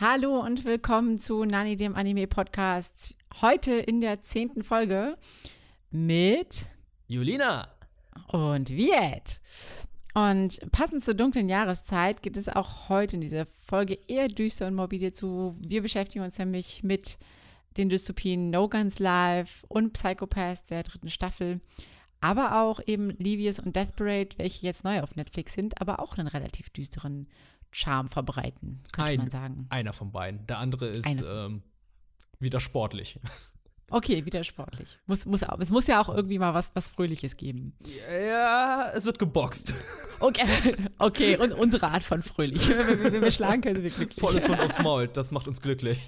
Hallo und willkommen zu Nani, dem Anime-Podcast. Heute in der zehnten Folge mit Julina und Viet. Und passend zur dunklen Jahreszeit geht es auch heute in dieser Folge eher düster und morbide zu. Wir beschäftigen uns nämlich mit den Dystopien No Guns Live und Psychopaths der dritten Staffel. Aber auch eben Livius und Death Parade, welche jetzt neu auf Netflix sind, aber auch einen relativ düsteren Charme verbreiten, könnte Ein, man sagen. Einer von beiden. Der andere ist ähm, wieder sportlich. Okay, wieder sportlich. Muss, muss, es muss ja auch irgendwie mal was, was Fröhliches geben. Ja, es wird geboxt. Okay, okay und unsere Art von fröhlich. Wenn wir, wir schlagen können, sind wir glücklich. Volles von aufs Maul. Das macht uns glücklich.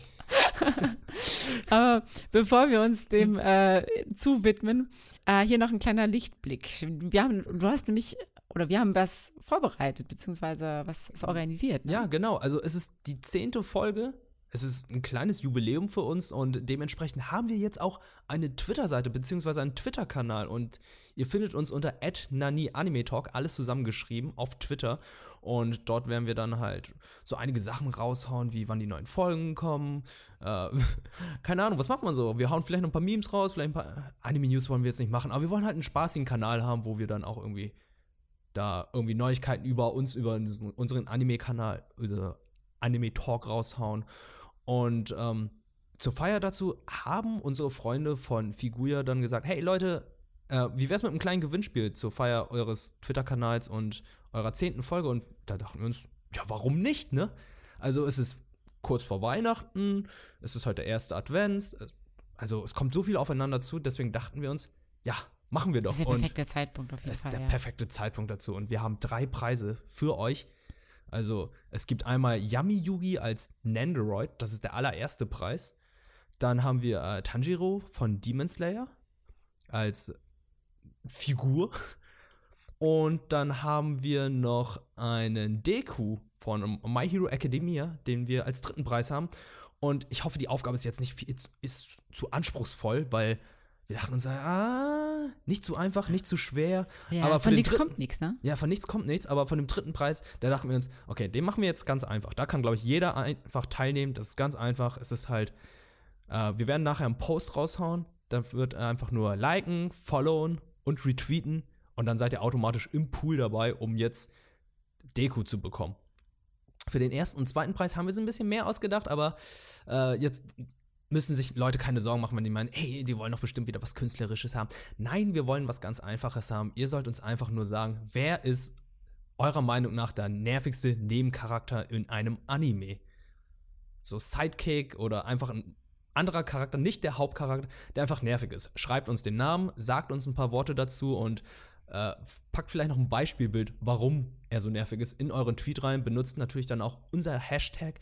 Aber bevor wir uns dem äh, zuwidmen, äh, hier noch ein kleiner Lichtblick. Wir haben, du hast nämlich, oder wir haben was vorbereitet, beziehungsweise was organisiert. Ne? Ja, genau. Also es ist die zehnte Folge. Es ist ein kleines Jubiläum für uns und dementsprechend haben wir jetzt auch eine Twitter-Seite beziehungsweise einen Twitter-Kanal und ihr findet uns unter @nani_anime_talk alles zusammengeschrieben auf Twitter und dort werden wir dann halt so einige Sachen raushauen, wie wann die neuen Folgen kommen. Äh, keine Ahnung, was macht man so? Wir hauen vielleicht noch ein paar Memes raus, vielleicht ein paar Anime-News wollen wir jetzt nicht machen, aber wir wollen halt einen spaßigen Kanal haben, wo wir dann auch irgendwie da irgendwie Neuigkeiten über uns, über unseren Anime-Kanal, oder Anime-Talk raushauen. Und ähm, zur Feier dazu haben unsere Freunde von Figuya dann gesagt, hey Leute, äh, wie wär's mit einem kleinen Gewinnspiel zur Feier eures Twitter-Kanals und eurer zehnten Folge? Und da dachten wir uns, ja, warum nicht, ne? Also es ist kurz vor Weihnachten, es ist heute der erste Advents, also es kommt so viel aufeinander zu, deswegen dachten wir uns, ja, machen wir doch. Das ist der Und- perfekte Zeitpunkt auf jeden das ist Fall. der ja. perfekte Zeitpunkt dazu. Und wir haben drei Preise für euch. Also, es gibt einmal Yami Yugi als Nandoroid, das ist der allererste Preis. Dann haben wir äh, Tanjiro von Demon Slayer als Figur. Und dann haben wir noch einen Deku von My Hero Academia, den wir als dritten Preis haben. Und ich hoffe, die Aufgabe ist jetzt nicht viel, ist, ist zu anspruchsvoll, weil wir dachten uns, ah, nicht zu einfach, nicht zu schwer. Ja, aber von nichts dritten- kommt nichts, ne? ja, von nichts kommt nichts, aber von dem dritten Preis, da dachten wir uns, okay, den machen wir jetzt ganz einfach. Da kann, glaube ich, jeder einfach teilnehmen. Das ist ganz einfach. Es ist halt, äh, wir werden nachher einen Post raushauen. Da wird einfach nur liken, followen und retweeten. Und dann seid ihr automatisch im Pool dabei, um jetzt Deku zu bekommen. Für den ersten und zweiten Preis haben wir so ein bisschen mehr ausgedacht, aber äh, jetzt müssen sich Leute keine Sorgen machen, wenn die meinen, hey, die wollen doch bestimmt wieder was Künstlerisches haben. Nein, wir wollen was ganz Einfaches haben. Ihr sollt uns einfach nur sagen, wer ist eurer Meinung nach der nervigste Nebencharakter in einem Anime? So Sidekick oder einfach ein anderer Charakter, nicht der Hauptcharakter, der einfach nervig ist. Schreibt uns den Namen, sagt uns ein paar Worte dazu und äh, packt vielleicht noch ein Beispielbild, warum er so nervig ist, in euren Tweet rein. Benutzt natürlich dann auch unser Hashtag,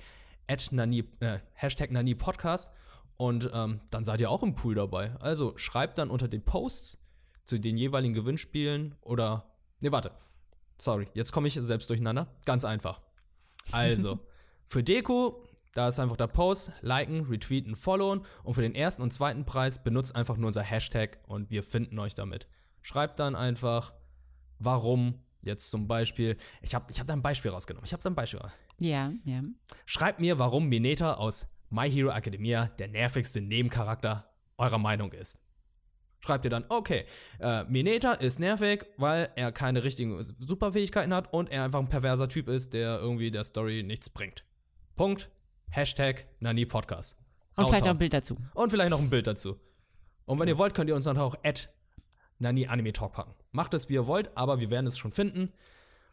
@nani, äh, Hashtag Nani Podcast und ähm, dann seid ihr auch im Pool dabei. Also schreibt dann unter den Posts zu den jeweiligen Gewinnspielen oder. Ne, warte. Sorry, jetzt komme ich selbst durcheinander. Ganz einfach. Also, für Deko, da ist einfach der Post, liken, retweeten, followen und für den ersten und zweiten Preis benutzt einfach nur unser Hashtag und wir finden euch damit. Schreibt dann einfach, warum jetzt zum Beispiel, ich habe ich hab da ein Beispiel rausgenommen. Ich habe da ein Beispiel. Ja, ja. Schreibt mir, warum Mineta aus My Hero Academia der nervigste Nebencharakter eurer Meinung ist. Schreibt ihr dann, okay, äh, Mineta ist nervig, weil er keine richtigen Superfähigkeiten hat und er einfach ein perverser Typ ist, der irgendwie der Story nichts bringt. Punkt. Hashtag Nani Podcast. Und vielleicht auch Raushauen. ein Bild dazu. Und vielleicht noch ein Bild dazu. Und wenn ihr wollt, könnt ihr uns dann auch at Nani Anime Talk packen. Macht es, wie ihr wollt, aber wir werden es schon finden.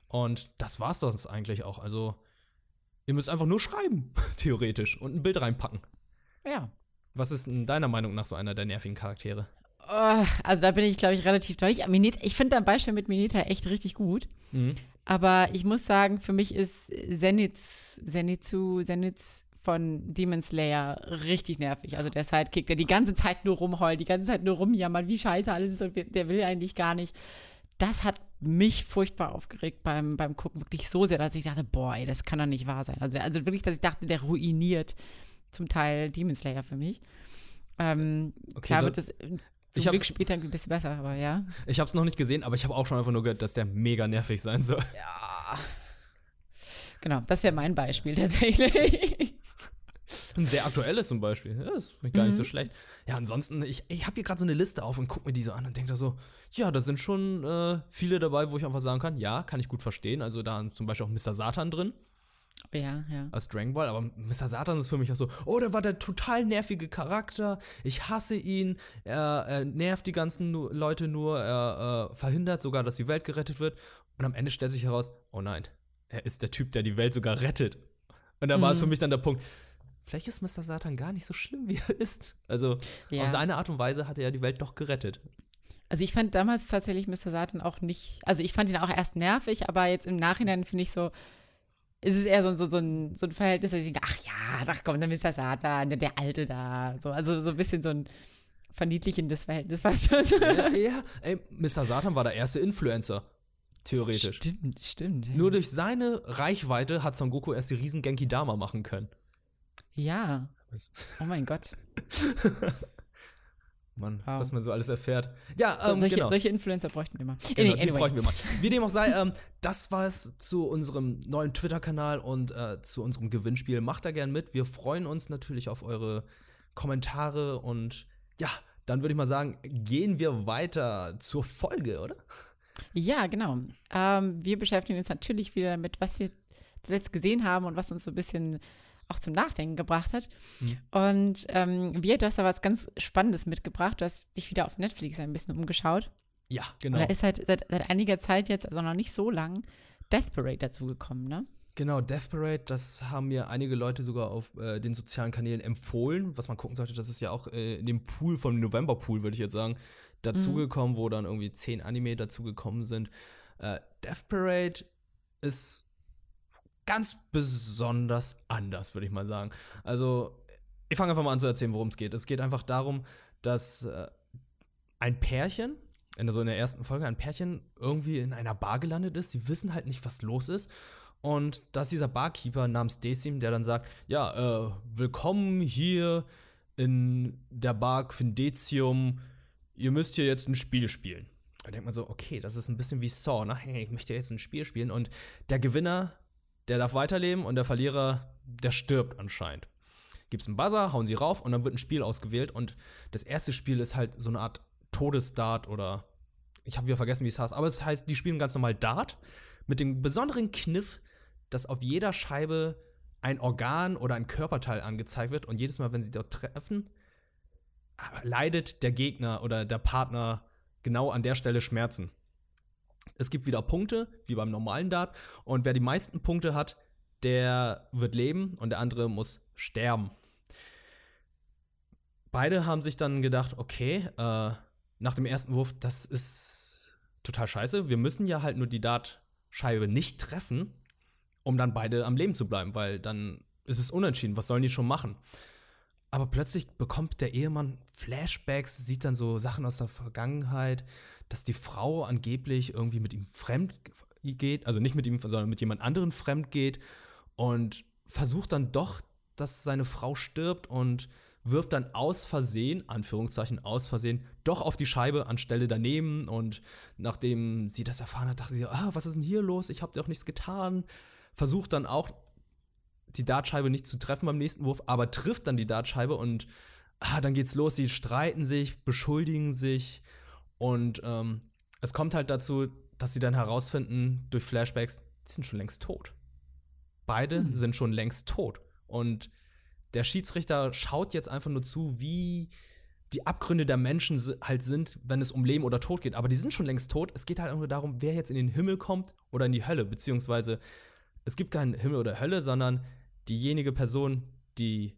Und das war's das eigentlich auch. Also, ihr müsst einfach nur schreiben, theoretisch, und ein Bild reinpacken. Ja. Was ist in deiner Meinung nach so einer der nervigen Charaktere? Oh, also da bin ich, glaube ich, relativ deutlich. Mineta, ich finde dein Beispiel mit Mineta echt richtig gut. Mhm. Aber ich muss sagen, für mich ist Zenitz, Zenitsu, Zenitz von Demon Slayer richtig nervig. Also der Sidekick, der die ganze Zeit nur rumheult, die ganze Zeit nur rumjammert, wie scheiße alles ist und der will eigentlich gar nicht. Das hat mich furchtbar aufgeregt beim, beim Gucken, wirklich so sehr, dass ich dachte, boah, ey, das kann doch nicht wahr sein. Also, also wirklich, dass ich dachte, der ruiniert zum Teil Demon Slayer für mich. Ähm, Okay, klar wird es zum ich hab's- Glück später ein bisschen besser, aber ja. Ich habe es noch nicht gesehen, aber ich habe auch schon einfach nur gehört, dass der mega nervig sein soll. Ja. Genau, das wäre mein Beispiel tatsächlich. Ein sehr aktuelles zum Beispiel. Ja, das ist gar Mhm. nicht so schlecht. Ja, ansonsten, ich, ich habe hier gerade so eine Liste auf und gucke mir diese an und denke da so, ja, da sind schon äh, viele dabei, wo ich einfach sagen kann, ja, kann ich gut verstehen. Also da ist zum Beispiel auch Mr. Satan drin ja, ja. aus Dragon Ball, aber Mr. Satan ist für mich auch so, oh, der war der total nervige Charakter, ich hasse ihn, er, er nervt die ganzen Leute nur, er äh, verhindert sogar, dass die Welt gerettet wird und am Ende stellt sich heraus, oh nein, er ist der Typ, der die Welt sogar rettet. Und da war es für mich dann der Punkt, vielleicht ist Mr. Satan gar nicht so schlimm, wie er ist. Also Ja. auf seine Art und Weise hat er ja die Welt doch gerettet. Also ich fand damals tatsächlich Mr. Satan auch nicht, also ich fand ihn auch erst nervig, aber jetzt im Nachhinein finde ich so, ist es eher so, so, so, ein, so ein Verhältnis, dass ich denke, ach ja, ach komm, der Mr. Satan, der, der Alte da. So, also so ein bisschen so ein verniedlichendes Verhältnis fast schon. ja, ja, ey, Mr. Satan war der erste Influencer. Theoretisch. Stimmt, stimmt. Nur durch seine Reichweite hat Son Goku erst die riesen Genki Dama machen können. Ja. Oh mein Gott. Mann, Wow. was man so alles erfährt. Ja, So, ähm, solche, genau. solche Influencer bräuchten wir immer. genau Anyway, die bräuchten wir mal. Wie dem auch sei, ähm, das war es zu unserem neuen Twitter-Kanal und äh, zu unserem Gewinnspiel. Macht da gern mit. Wir freuen uns natürlich auf eure Kommentare und ja, dann würde ich mal sagen, gehen wir weiter zur Folge, oder? Ja, genau. Ähm, wir beschäftigen uns natürlich wieder damit, was wir zuletzt gesehen haben und was uns so ein bisschen auch zum Nachdenken gebracht hat. Mhm. Und ähm, wir, du hast da was ganz Spannendes mitgebracht. Du hast dich wieder auf Netflix ein bisschen umgeschaut. Ja, Und genau. da ist halt seit, seit einiger Zeit jetzt, also noch nicht so lang, Death Parade dazugekommen, ne? Genau, Death Parade, das haben mir einige Leute sogar auf äh, den sozialen Kanälen empfohlen. Was man gucken sollte, das ist ja auch äh, in dem Pool vom November Pool, würde ich jetzt sagen, dazugekommen, wo dann irgendwie zehn Anime dazugekommen sind. Äh, Death Parade ist ganz besonders anders, würde ich mal sagen. Also, ich fange einfach mal an zu erzählen, worum es geht. Es geht einfach darum, dass äh, ein Pärchen, in so in der ersten Folge, ein Pärchen irgendwie in einer Bar gelandet ist. Sie wissen halt nicht, was los ist. Und da ist dieser Barkeeper namens Desim, der dann sagt, ja, äh, willkommen hier in der Bar Quindetium. Ihr müsst hier jetzt ein Spiel spielen. Da denkt man so, okay, das ist ein bisschen wie Saw, ne? Ich möchte jetzt ein Spiel spielen. Und der Gewinner, der darf weiterleben und der Verlierer, der stirbt anscheinend. Gibt's einen Buzzer, hauen sie rauf und dann wird ein Spiel ausgewählt. Und das erste Spiel ist halt so eine Art Todesdart oder ich habe wieder vergessen, wie es heißt, aber es heißt, die spielen ganz normal Dart mit dem besonderen Kniff, dass auf jeder Scheibe ein Organ oder ein Körperteil angezeigt wird und jedes Mal, wenn sie dort treffen, leidet der Gegner oder der Partner genau an der Stelle Schmerzen. Es gibt wieder Punkte, wie beim normalen Dart, und wer die meisten Punkte hat, der wird leben und der andere muss sterben. Beide haben sich dann gedacht, okay, äh, nach dem ersten Wurf, das ist total scheiße. Wir müssen ja halt nur die Dartscheibe nicht treffen, um dann beide am Leben zu bleiben, weil dann ist es unentschieden. Was sollen die schon machen? Aber plötzlich bekommt der Ehemann Flashbacks, sieht dann so Sachen aus der Vergangenheit, dass die Frau angeblich irgendwie mit ihm fremd geht, also nicht mit ihm, sondern mit jemand anderen fremd geht und versucht dann doch, dass seine Frau stirbt und wirft dann aus Versehen, Anführungszeichen aus Versehen, doch auf die Scheibe anstelle daneben und nachdem sie das erfahren hat, dachte sie, ah, was ist denn hier los? Ich habe dir auch nichts getan. Versucht dann auch die Dartscheibe nicht zu treffen beim nächsten Wurf, aber trifft dann die Dartscheibe und ah, dann geht's los. Sie streiten sich, beschuldigen sich und ähm, es kommt halt dazu, dass sie dann herausfinden durch Flashbacks, die sind schon längst tot. Beide sind schon längst tot und der Schiedsrichter schaut jetzt einfach nur zu, wie die Abgründe der Menschen halt sind, wenn es um Leben oder Tod geht. Aber die sind schon längst tot. Es geht halt nur darum, wer jetzt in den Himmel kommt oder in die Hölle. Beziehungsweise es gibt keinen Himmel oder Hölle, sondern diejenige Person, die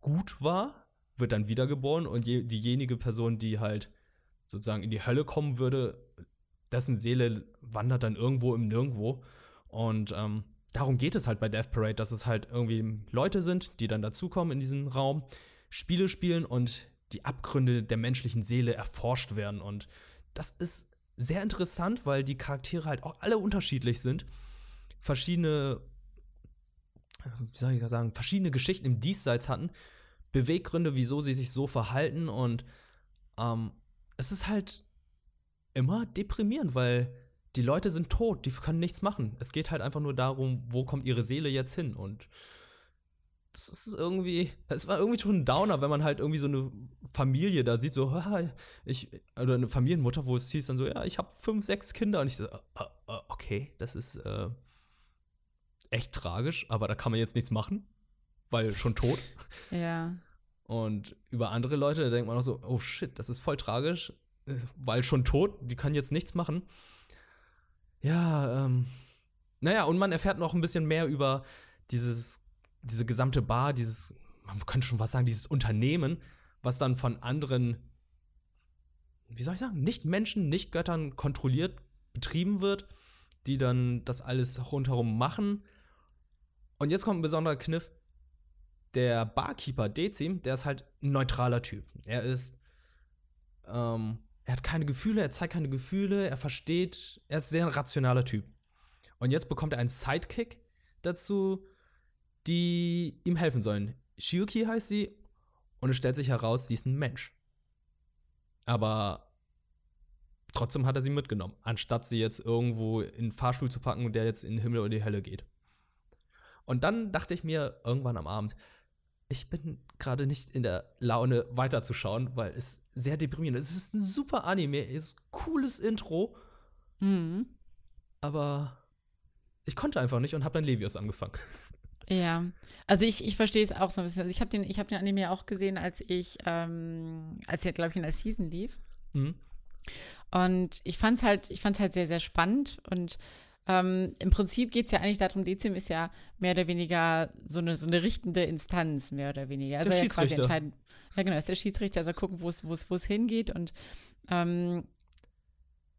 gut war, wird dann wiedergeboren und je, diejenige Person, die halt sozusagen in die Hölle kommen würde, dessen Seele wandert dann irgendwo im Nirgendwo. Und ähm, darum geht es halt bei Death Parade, dass es halt irgendwie Leute sind, die dann dazukommen in diesen Raum, Spiele spielen und die Abgründe der menschlichen Seele erforscht werden. Und das ist sehr interessant, weil die Charaktere halt auch alle unterschiedlich sind. Verschiedene, wie soll ich das sagen, verschiedene Geschichten im Diesseits hatten, Beweggründe, wieso sie sich so verhalten und ähm, es ist halt immer deprimierend, weil die Leute sind tot, die können nichts machen. Es geht halt einfach nur darum, wo kommt ihre Seele jetzt hin und das ist irgendwie, es war irgendwie schon ein Downer, wenn man halt irgendwie so eine Familie da sieht, so, ich, oder eine Familienmutter, wo es hieß dann so, ja, ich habe fünf, sechs Kinder und ich so, uh, uh, okay, das ist äh, echt tragisch, aber da kann man jetzt nichts machen, weil schon tot. Ja. Und über andere Leute, da denkt man auch so, oh shit, das ist voll tragisch, äh, weil schon tot, die kann jetzt nichts machen. Ja, ähm, naja, und man erfährt noch ein bisschen mehr über dieses diese gesamte Bar, dieses, man könnte schon was sagen, dieses Unternehmen, was dann von anderen, wie soll ich sagen, nicht Menschen, nicht Göttern kontrolliert, betrieben wird, die dann das alles rundherum machen. Und jetzt kommt ein besonderer Kniff. Der Barkeeper Dezim, der ist halt ein neutraler Typ. Er ist, ähm, er hat keine Gefühle, er zeigt keine Gefühle, er versteht, er ist sehr ein rationaler Typ. Und jetzt bekommt er einen Sidekick dazu, die ihm helfen sollen. Shiuki heißt sie und es stellt sich heraus, sie ist ein Mensch. Aber trotzdem hat er sie mitgenommen, anstatt sie jetzt irgendwo in den Fahrstuhl zu packen, der jetzt in den Himmel oder die Hölle geht. Und dann dachte ich mir irgendwann am Abend, ich bin gerade nicht in der Laune weiterzuschauen, weil es sehr deprimierend ist. Es ist ein super Anime, es ist ein cooles Intro. Mhm. Aber ich konnte einfach nicht und habe dann Levius angefangen. Ja, also ich, ich verstehe es auch so ein bisschen. Also ich habe den, hab den Anime auch gesehen, als ich, ähm, als er, glaube ich, in der Season lief. Mhm. Und ich fand es halt, ich fand's halt sehr, sehr spannend. Und ähm, im Prinzip geht es ja eigentlich darum, Dezim ist ja mehr oder weniger so eine, so eine richtende Instanz, mehr oder weniger. Also der ja Schiedsrichter. entscheiden. Ja, genau, ist der Schiedsrichter, also gucken, wo es hingeht. Und ähm,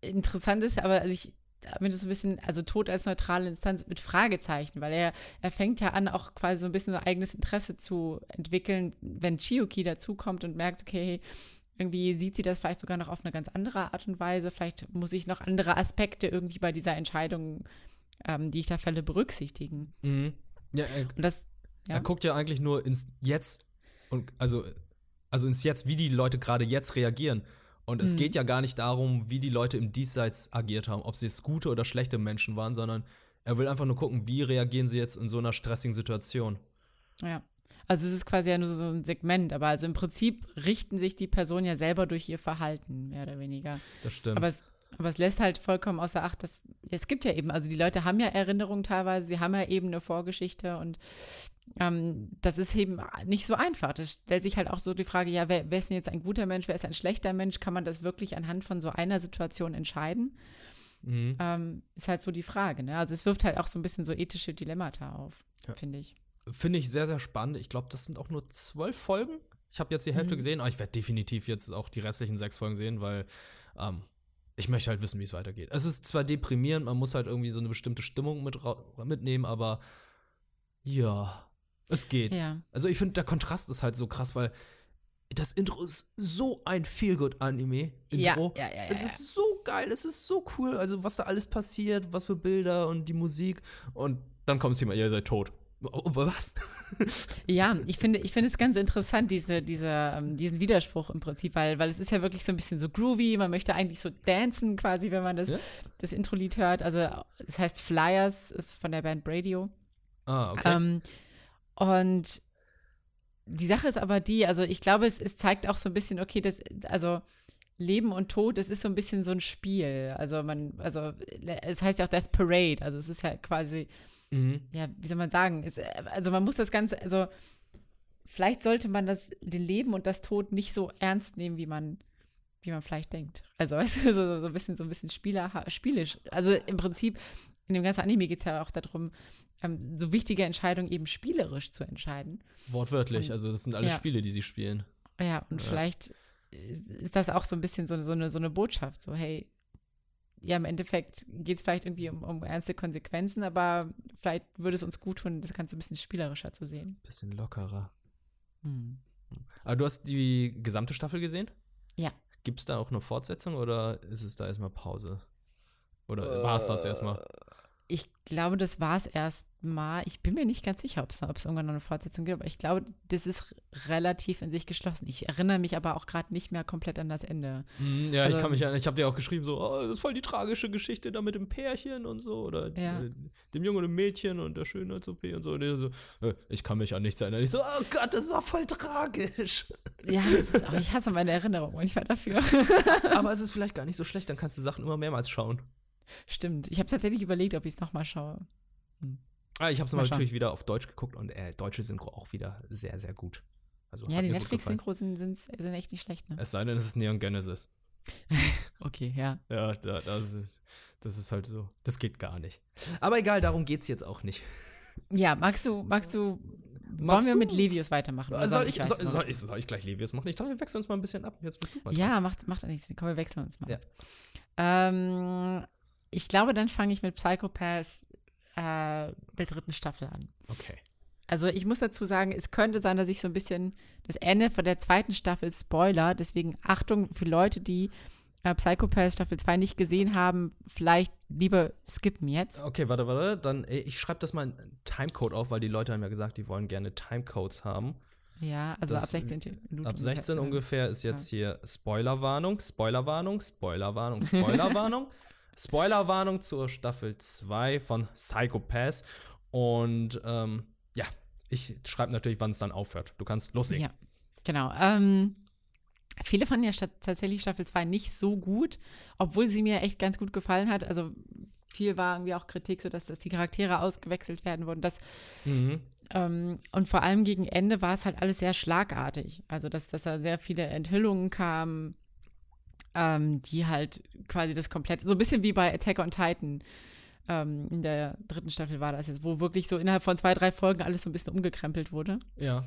interessant ist, aber also ich, damit es ein bisschen, also Tod als neutrale Instanz mit Fragezeichen, weil er, er fängt ja an, auch quasi so ein bisschen so eigenes Interesse zu entwickeln, wenn Chiyuki dazukommt und merkt, okay, irgendwie sieht sie das vielleicht sogar noch auf eine ganz andere Art und Weise. Vielleicht muss ich noch andere Aspekte irgendwie bei dieser Entscheidung, ähm, die ich da fälle, berücksichtigen. Mhm. Ja, er, und das, ja. er guckt ja eigentlich nur ins Jetzt und also, also ins Jetzt, wie die Leute gerade jetzt reagieren. Und es mhm. geht ja gar nicht darum, wie die Leute im Diesseits agiert haben, ob sie jetzt gute oder schlechte Menschen waren, sondern er will einfach nur gucken, wie reagieren sie jetzt in so einer stressigen Situation. Ja. Also es ist quasi ja nur so ein Segment, aber also im Prinzip richten sich die Personen ja selber durch ihr Verhalten, mehr oder weniger. Das stimmt. Aber es, aber es lässt halt vollkommen außer Acht, dass es gibt ja eben, also die Leute haben ja Erinnerungen teilweise, sie haben ja eben eine Vorgeschichte und ähm, das ist eben nicht so einfach. Das stellt sich halt auch so die Frage, ja, wer, wer ist denn jetzt ein guter Mensch, wer ist ein schlechter Mensch? Kann man das wirklich anhand von so einer Situation entscheiden? Mhm. Ähm, ist halt so die Frage. Ne? Also es wirft halt auch so ein bisschen so ethische Dilemmata auf, ja. finde ich. Finde ich sehr, sehr spannend. Ich glaube, das sind auch nur zwölf Folgen. Ich habe jetzt die Hälfte mhm. gesehen, aber ich werde definitiv jetzt auch die restlichen sechs Folgen sehen, weil ähm, ich möchte halt wissen, wie es weitergeht. Es ist zwar deprimierend, man muss halt irgendwie so eine bestimmte Stimmung mit, mitnehmen, aber ja, es geht. Ja. Also ich finde, der Kontrast ist halt so krass, weil das Intro ist so ein Feel-Good-Anime. Intro. Ja, ja, ja, ja, es ist so geil, es ist so cool. Also was da alles passiert, was für Bilder und die Musik. Und dann kommt es jemand, ihr seid tot. Oh, was? ja, ich finde, ich finde es ganz interessant, diese, diese, ähm, diesen Widerspruch im Prinzip, weil, weil es ist ja wirklich so ein bisschen so groovy, man möchte eigentlich so dancen quasi, wenn man das, ja? das Intro-Lied hört. Also es heißt Flyers, ist von der Band Bradio. Ah, okay. Ähm, und die Sache ist aber die, also ich glaube, es, es zeigt auch so ein bisschen, okay, das, also Leben und Tod, es ist so ein bisschen so ein Spiel. Also man, also es heißt ja auch Death Parade, also es ist ja quasi, mhm. ja, wie soll man sagen, es, also man muss das Ganze, also vielleicht sollte man das, den Leben und das Tod nicht so ernst nehmen, wie man, wie man vielleicht denkt. Also weißt du, so, so ein bisschen, so ein bisschen spieler, spielisch. Also im Prinzip, in dem ganzen Anime geht es ja auch darum, ähm, so wichtige Entscheidungen eben spielerisch zu entscheiden. Wortwörtlich, und, also das sind alles ja. Spiele, die sie spielen. Ja, und ja. vielleicht ist das auch so ein bisschen so, so, eine, so eine Botschaft, so hey, ja, im Endeffekt geht es vielleicht irgendwie um, um, ernste Konsequenzen, aber vielleicht würde es uns gut tun, das Ganze ein bisschen spielerischer zu sehen. Bisschen lockerer. Hm. Aber du hast die gesamte Staffel gesehen? Ja. Gibt es da auch eine Fortsetzung oder ist es da erstmal Pause? Oder war es das erstmal? Ich glaube, das war es erstmal. Ich bin mir nicht ganz sicher, ob es irgendwann noch eine Fortsetzung gibt, aber ich glaube, das ist relativ in sich geschlossen. Ich erinnere mich aber auch gerade nicht mehr komplett an das Ende. Hm, ja, also, ich kann mich erinnern, ich habe dir auch geschrieben, so, oh, das ist voll die tragische Geschichte da mit dem Pärchen und so, oder ja. äh, dem Jungen und dem Mädchen und der Schönheits-OP und so. Und so äh, ich kann mich an nichts erinnern. Ich so, oh Gott, das war voll tragisch. Ja, aber ich hasse meine Erinnerung manchmal dafür. aber es ist vielleicht gar nicht so schlecht, dann kannst du Sachen immer mehrmals schauen. Stimmt. Ich habe tatsächlich überlegt, ob ich es nochmal schaue. Hm. Ah, ich habe es natürlich wieder auf Deutsch geguckt und äh, deutsche Synchro auch wieder sehr, sehr gut. Also, ja, die Netflix-Synchro sind, sind, sind echt nicht schlecht, ne? Es sei denn, es ist Neon Genesis. okay, ja. Ja, das ist, das ist halt so. Das geht gar nicht. Aber egal, darum geht es jetzt auch nicht. Ja, magst du, magst du wollen wir du? mit Levius weitermachen? Soll, soll, ich, soll, soll, ich, soll, ich, gleich Levius machen? Ich dachte, wir wechseln uns mal ein bisschen ab. Jetzt ja, macht, macht nichts. Komm, wir wechseln uns mal. Ja. Ähm, ich glaube, dann fange ich mit Psychopath äh, der dritten Staffel an. Okay. Also ich muss dazu sagen, es könnte sein, dass ich so ein bisschen das Ende von der zweiten Staffel Spoiler, deswegen Achtung für Leute, die äh, Psychopath Staffel 2 nicht gesehen haben, vielleicht lieber skippen jetzt. Okay, warte, warte, dann äh, ich schreibe das mal in Timecode auf, weil die Leute haben ja gesagt, die wollen gerne Timecodes haben. Ja, also das, ab 16 Minuten. Ab 16 ungefähr ist jetzt ja. hier Spoilerwarnung, Spoilerwarnung, Spoilerwarnung, Spoilerwarnung. Spoilerwarnung zur Staffel 2 von Psychopath. Und ähm, ja, ich schreibe natürlich, wann es dann aufhört. Du kannst loslegen. Ja, genau. Ähm, viele fanden ja tatsächlich Staffel 2 nicht so gut, obwohl sie mir echt ganz gut gefallen hat. Also viel war irgendwie auch Kritik, so dass, dass die Charaktere ausgewechselt werden wurden. Das, mhm. ähm, und vor allem gegen Ende war es halt alles sehr schlagartig. Also, dass, dass da sehr viele Enthüllungen kamen, ähm, die halt quasi das komplett, so ein bisschen wie bei Attack on Titan. Ähm, in der dritten Staffel war das jetzt, wo wirklich so innerhalb von zwei, drei Folgen alles so ein bisschen umgekrempelt wurde. Ja.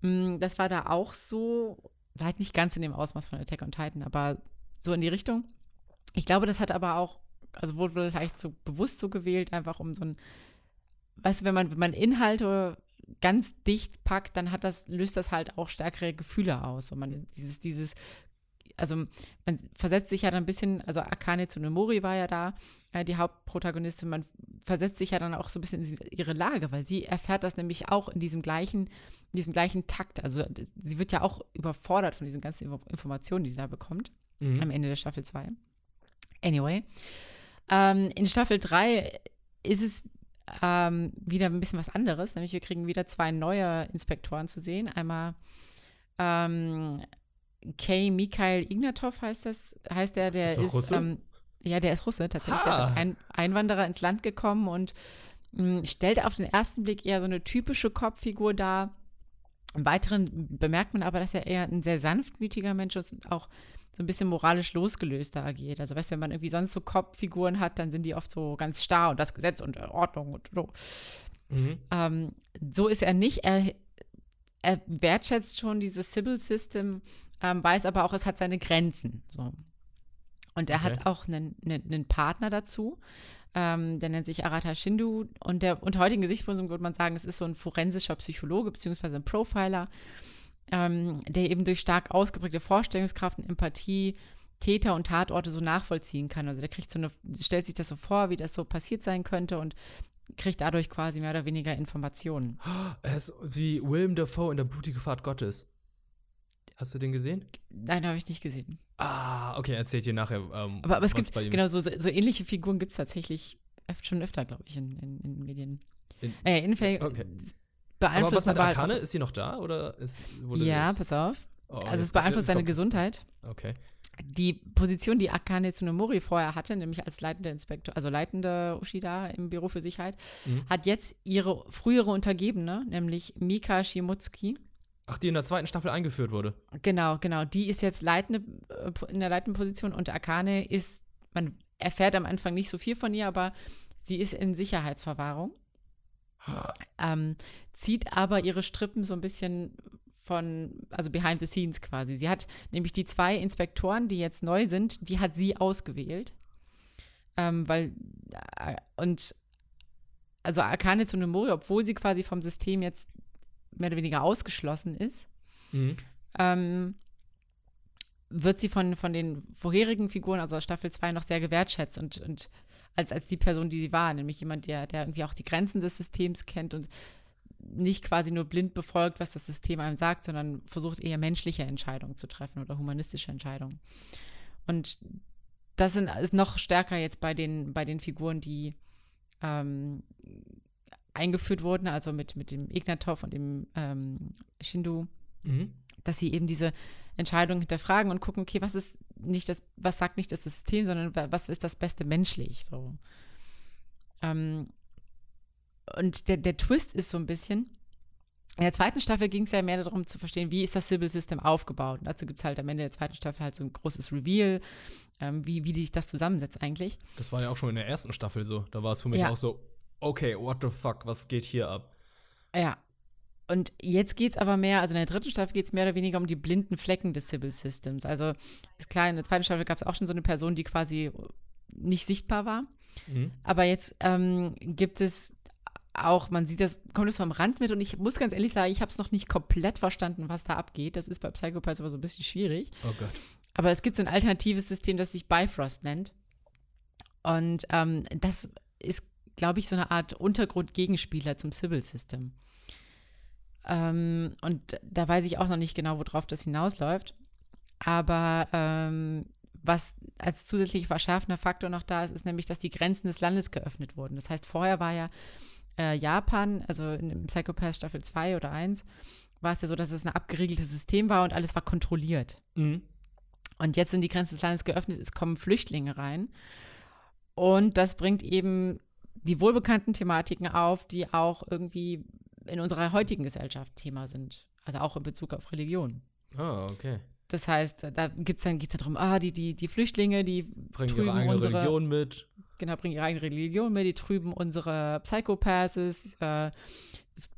Mm, das war da auch so, vielleicht nicht ganz in dem Ausmaß von Attack on Titan, aber so in die Richtung. Ich glaube, das hat aber auch, also wurde vielleicht so bewusst so gewählt, einfach um so ein, weißt du, wenn man, wenn man Inhalte ganz dicht packt, dann hat das, löst das halt auch stärkere Gefühle aus. Und man, dieses, dieses also man versetzt sich ja dann ein bisschen, also Akane Tsunemori war ja da, äh, die Hauptprotagonistin, man versetzt sich ja dann auch so ein bisschen in ihre Lage, weil sie erfährt das nämlich auch in diesem gleichen, in diesem gleichen Takt. Also sie wird ja auch überfordert von diesen ganzen Informationen, die sie da bekommt, mhm. am Ende der Staffel 2. Anyway. Ähm, in Staffel 3 ist es ähm, wieder ein bisschen was anderes, nämlich wir kriegen wieder zwei neue Inspektoren zu sehen. Einmal ähm, Kay Mikhail Ignatov heißt das, heißt der, der ist, ist Russe? Ähm, ja, der ist Russe tatsächlich. Ha. Der ist als ein Einwanderer ins Land gekommen und mh, mm, stellt auf den ersten Blick eher so eine typische Kopffigur dar. Im Weiteren bemerkt man aber, dass er eher ein sehr sanftmütiger Mensch ist und auch so ein bisschen moralisch losgelöster agiert. Also, weißt du, wenn man irgendwie sonst so Kopffiguren hat, dann sind die oft so ganz starr und das Gesetz und Ordnung und so. Mhm. Ähm, so ist er nicht. Er, er wertschätzt schon dieses Sybil-System ähm, weiß aber auch, es hat seine Grenzen. So. Und er okay. hat auch einen, einen, einen Partner dazu, ähm, der nennt sich Arata Shindu. Und der unter heutigen Gesichtspunkten würde man sagen, es ist so ein forensischer Psychologe beziehungsweise ein Profiler, ähm, der eben durch stark ausgeprägte Vorstellungskraft und Empathie Täter und Tatorte so nachvollziehen kann. Also der kriegt so eine, stellt sich das so vor, wie das so passiert sein könnte und kriegt dadurch quasi mehr oder weniger Informationen. Er ist wie William Dafoe in der blutige Fahrt Gottes. Hast du den gesehen? Nein, habe ich nicht gesehen. Ah, okay, erzählt dir nachher. Ähm, aber, aber es gibt, genau, so, so ähnliche Figuren gibt es tatsächlich schon öfter, glaube ich, in, in, in Medien. In, äh, in okay. Aber was mit? Halt ist sie noch da? Oder ist, ja, pass auf. Oh, also es beeinflusst seine Gesundheit. Okay. Die Position, die Akane Tsunemori vorher hatte, nämlich als leitender Inspektor, also leitende Ushida im Büro für Sicherheit, mhm. hat jetzt ihre frühere Untergebene, nämlich Mika Shimotsuki, Ach, die in der zweiten Staffel eingeführt wurde. Genau, genau. Die ist jetzt leitende, äh, in der leitenden Position und Akane ist, man erfährt am Anfang nicht so viel von ihr, aber sie ist in Sicherheitsverwahrung. Ähm, zieht aber ihre Strippen so ein bisschen von, also behind the scenes quasi. Sie hat nämlich die zwei Inspektoren, die jetzt neu sind, die hat sie ausgewählt. Ähm, weil, äh, und also Akane Tsunemori, obwohl sie quasi vom System jetzt mehr oder weniger ausgeschlossen ist, mhm. ähm, wird sie von, von den vorherigen Figuren, also Staffel 2, noch sehr gewertschätzt und, und als, als die Person, die sie war, nämlich jemand, der, der irgendwie auch die Grenzen des Systems kennt und nicht quasi nur blind befolgt, was das System einem sagt, sondern versucht eher menschliche Entscheidungen zu treffen oder humanistische Entscheidungen. Und das sind, ist noch stärker jetzt bei den, bei den Figuren, die ähm, eingeführt wurden, also mit, mit dem Ignatov und dem ähm, Shindu, mhm. dass sie eben diese Entscheidungen hinterfragen und gucken, okay, was ist nicht das, was sagt nicht das System, sondern was ist das Beste menschlich, so. Ähm, und der, der Twist ist so ein bisschen, in der zweiten Staffel ging es ja mehr darum zu verstehen, wie ist das Civil System aufgebaut. Und dazu gibt es halt am Ende der zweiten Staffel halt so ein großes Reveal, ähm, wie, wie sich das zusammensetzt eigentlich. Das war ja auch schon in der ersten Staffel so. Da war es für mich ja. auch so, okay, what the fuck, was geht hier ab? Ja. Und jetzt geht es aber mehr, also in der dritten Staffel geht es mehr oder weniger um die blinden Flecken des Civil Systems. Also ist klar, in der zweiten Staffel gab es auch schon so eine Person, die quasi nicht sichtbar war. Mhm. Aber jetzt ähm, gibt es auch, man sieht das, kommt es vom Rand mit und ich muss ganz ehrlich sagen, ich habe es noch nicht komplett verstanden, was da abgeht. Das ist bei Psychopaths aber so ein bisschen schwierig. Oh Gott. Aber es gibt so ein alternatives System, das sich Bifrost nennt. Und ähm, das ist, glaube ich, so eine Art Untergrundgegenspieler zum Civil System. Ähm, und da weiß ich auch noch nicht genau, worauf das hinausläuft. Aber ähm, was als zusätzlich verschärfender Faktor noch da ist, ist nämlich, dass die Grenzen des Landes geöffnet wurden. Das heißt, vorher war ja äh, Japan, also in Psychopath Staffel 2 oder 1, war es ja so, dass es ein abgeriegeltes System war und alles war kontrolliert. Mhm. Und jetzt sind die Grenzen des Landes geöffnet, es kommen Flüchtlinge rein. Und das bringt eben die wohlbekannten Thematiken auf, die auch irgendwie in unserer heutigen Gesellschaft Thema sind. Also auch in Bezug auf Religion. Ah, oh, okay. Das heißt, da gibt's dann, geht es darum, ah, die, die, die Flüchtlinge, die bringen ihre eigene unsere, Religion mit genau, bringen ihre eigene Religion mit, die trüben unsere Psychopathes, äh,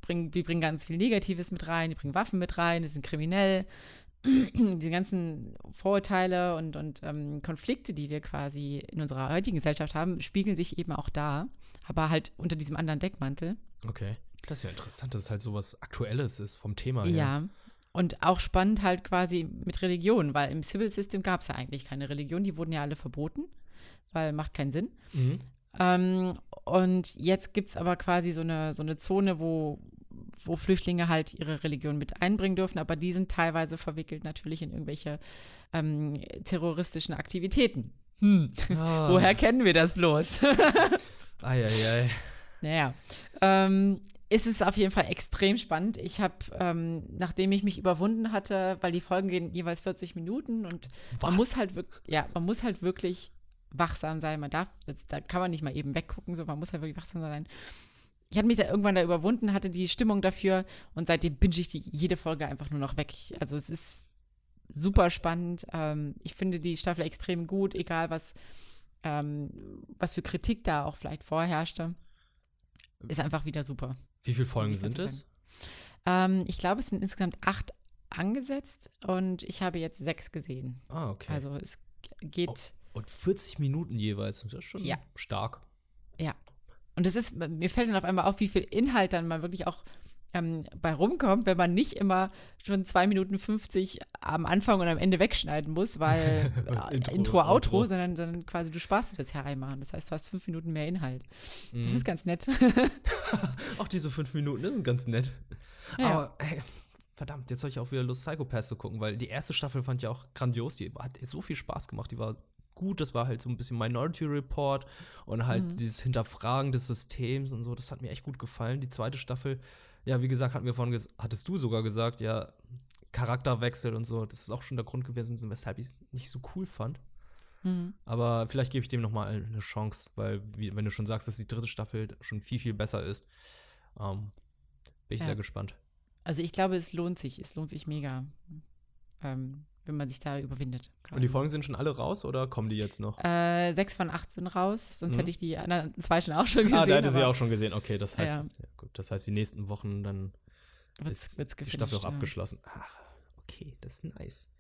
bringen, die bringen ganz viel Negatives mit rein, die bringen Waffen mit rein, die sind kriminell. die ganzen Vorurteile und, und ähm, Konflikte, die wir quasi in unserer heutigen Gesellschaft haben, spiegeln sich eben auch da, aber halt unter diesem anderen Deckmantel. Okay. Das ist ja interessant, dass es halt so was Aktuelles ist vom Thema her. Ja. Und auch spannend halt quasi mit Religion, weil im Civil System gab es ja eigentlich keine Religion, die wurden ja alle verboten weil macht keinen Sinn. Mhm. Ähm, und jetzt gibt es aber quasi so eine, so eine Zone, wo, wo Flüchtlinge halt ihre Religion mit einbringen dürfen, aber die sind teilweise verwickelt natürlich in irgendwelche ähm, terroristischen Aktivitäten. Hm. Oh. Woher kennen wir das bloß? Eieiei. Naja. Ähm, ist es auf jeden Fall extrem spannend. Ich habe, ähm, nachdem ich mich überwunden hatte, weil die Folgen gehen jeweils 40 Minuten und Was? man muss halt wirklich, ja, man muss halt wirklich wachsam sein. Man darf, da kann man nicht mal eben weggucken, so man muss halt wirklich wachsam sein. Ich hatte mich da irgendwann da überwunden, hatte die Stimmung dafür und seitdem binge ich die jede Folge einfach nur noch weg. Also es ist super spannend. Ähm, ich finde die Staffel extrem gut, egal was, ähm, was für Kritik da auch vielleicht vorherrschte. Ist einfach wieder super. Wie viele Folgen sind es? Ähm, ich glaube, es sind insgesamt acht angesetzt und ich habe jetzt sechs gesehen. Ah, okay. Also es geht. Oh und 40 Minuten jeweils. Das ist schon ja. stark. Ja. Und es ist, mir fällt dann auf einmal auf, wie viel Inhalt dann mal wirklich auch ähm, bei rumkommt, wenn man nicht immer schon 2 Minuten 50 am Anfang und am Ende wegschneiden muss, weil äh, Intro, Intro, Outro, Outro, sondern dann quasi du sparst dir das einmal. Das heißt, du hast fünf Minuten mehr Inhalt. Mhm. Das ist ganz nett. auch diese fünf Minuten, sind ganz nett. Ja. Aber hey, verdammt, jetzt habe ich auch wieder Lust, Psychopath zu gucken, weil die erste Staffel fand ich auch grandios. Die hat so viel Spaß gemacht, die war gut. Das war halt so ein bisschen Minority Report und halt mhm. dieses Hinterfragen des Systems und so. Das hat mir echt gut gefallen. Die zweite Staffel, ja, wie gesagt, hatten wir vorhin, hattest du sogar gesagt, ja, Charakterwechsel und so. Das ist auch schon der Grund gewesen, weshalb ich es nicht so cool fand. Mhm. Aber vielleicht gebe ich dem nochmal eine Chance, weil, wie, wenn du schon sagst, dass die dritte Staffel schon viel, viel besser ist, ähm, bin ich ja. sehr gespannt. Also ich glaube, es lohnt sich. Es lohnt sich mega. Ähm, wenn man sich da überwindet. Und die Folgen sind schon alle raus oder kommen die jetzt noch? Äh, sechs von acht sind raus, sonst mhm. hätte ich die anderen zwei schon auch schon gesehen. Ah, da hätte sie auch schon gesehen. Okay, das heißt, ja. Ja, gut, das heißt, die nächsten Wochen dann wird's, ist wird's die Staffel auch ja. abgeschlossen. Ach, okay, das ist nice.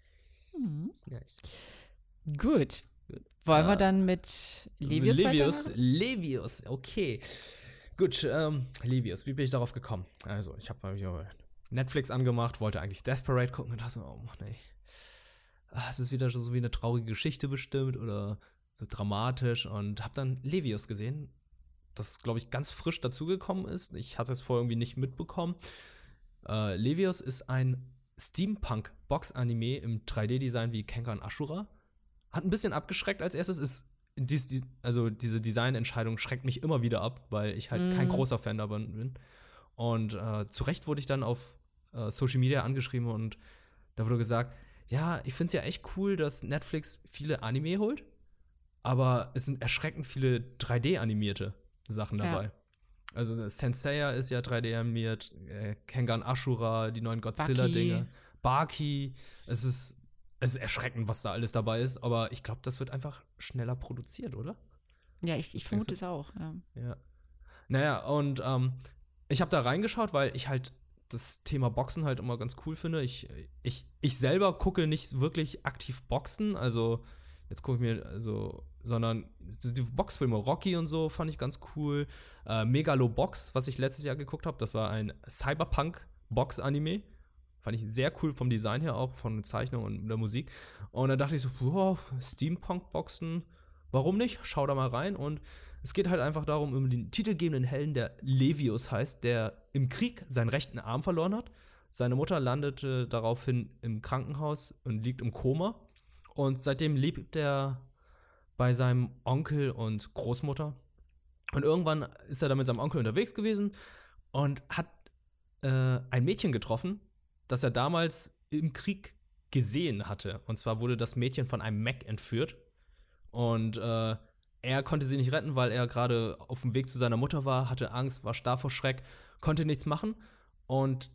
Mhm. Das ist nice. Gut. Wollen wir dann mit Levius Levius, Levius, okay. Gut, ähm, Levius, wie bin ich darauf gekommen? Also, ich habe Netflix angemacht, wollte eigentlich Death Parade gucken und dachte, oh Mann, ah, es ist wieder so wie eine traurige Geschichte bestimmt oder so dramatisch und habe dann Levius gesehen, das, glaube ich, ganz frisch dazugekommen ist. Ich hatte es vorher irgendwie nicht mitbekommen. Äh, Levius ist ein Steampunk-Box-Anime im 3D-Design wie Kengan Ashura. Hat ein bisschen abgeschreckt als erstes, ist dies, dies, also diese Designentscheidung schreckt mich immer wieder ab, weil ich halt mm. kein mhm. großer Fan davon bin. Und äh, zu Recht wurde ich dann auf äh, Social Media angeschrieben und da wurde gesagt, ja, ich finde es ja echt cool, dass Netflix viele Anime holt, aber es sind erschreckend viele 3D-animierte Sachen dabei. Ja. Also Senseiya ist ja 3D animiert, äh, Kengan Ashura, die neuen Godzilla-Dinge, Baki. Es ist, es ist erschreckend, was da alles dabei ist, aber ich glaube, das wird einfach schneller produziert, oder? Ja, ich, ich vermute es auch. Ja. ja. Naja, und ähm, ich habe da reingeschaut, weil ich halt das Thema Boxen halt immer ganz cool finde. Ich, ich, ich selber gucke nicht wirklich aktiv Boxen, also jetzt gucke ich mir, also, sondern die Boxfilme, Rocky und so, fand ich ganz cool. Äh, Megalobox, was ich letztes Jahr geguckt habe, das war ein Cyberpunk-Box-Anime. Fand ich sehr cool vom Design her auch, von Zeichnung und der Musik. Und dann dachte ich so, wow, Steampunk-Boxen, warum nicht? Schau da mal rein. Und es geht halt einfach darum, um den titelgebenden Helden, der Levius heißt, der im Krieg seinen rechten Arm verloren hat. Seine Mutter landete daraufhin im Krankenhaus und liegt im Koma. Und seitdem lebt er bei seinem Onkel und Großmutter. Und irgendwann ist er dann mit seinem Onkel unterwegs gewesen und hat äh, ein Mädchen getroffen, das er damals im Krieg gesehen hatte. Und zwar wurde das Mädchen von einem Mac entführt. Und äh, er konnte sie nicht retten, weil er gerade auf dem Weg zu seiner Mutter war, hatte Angst, war starr vor Schreck, konnte nichts machen. Und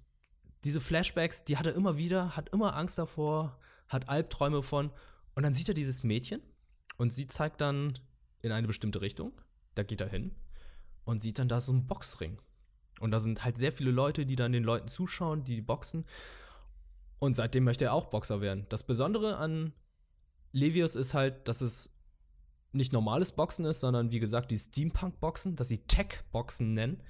diese Flashbacks, die hat er immer wieder, hat immer Angst davor, hat Albträume von. Und dann sieht er dieses Mädchen und sie zeigt dann in eine bestimmte Richtung. Da geht er hin und sieht dann da so einen Boxring. Und da sind halt sehr viele Leute, die dann den Leuten zuschauen, die boxen. Und seitdem möchte er auch Boxer werden. Das Besondere an Levius ist halt, dass es nicht normales Boxen ist, sondern wie gesagt die Steampunk-Boxen, dass sie Tech-Boxen nennen.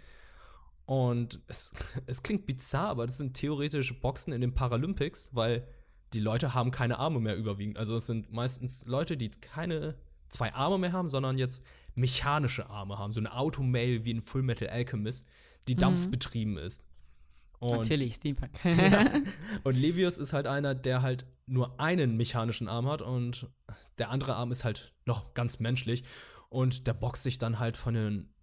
Und es, es klingt bizarr, aber das sind theoretische Boxen in den Paralympics, weil die Leute haben keine Arme mehr überwiegend. Also es sind meistens Leute, die keine zwei Arme mehr haben, sondern jetzt mechanische Arme haben. So eine Automail wie ein Full Metal Alchemist, die mhm. dampfbetrieben ist. Und, Natürlich, Steampunk. ja. Und Levius ist halt einer, der halt nur einen mechanischen Arm hat und der andere Arm ist halt noch ganz menschlich. Und der boxt sich dann halt von den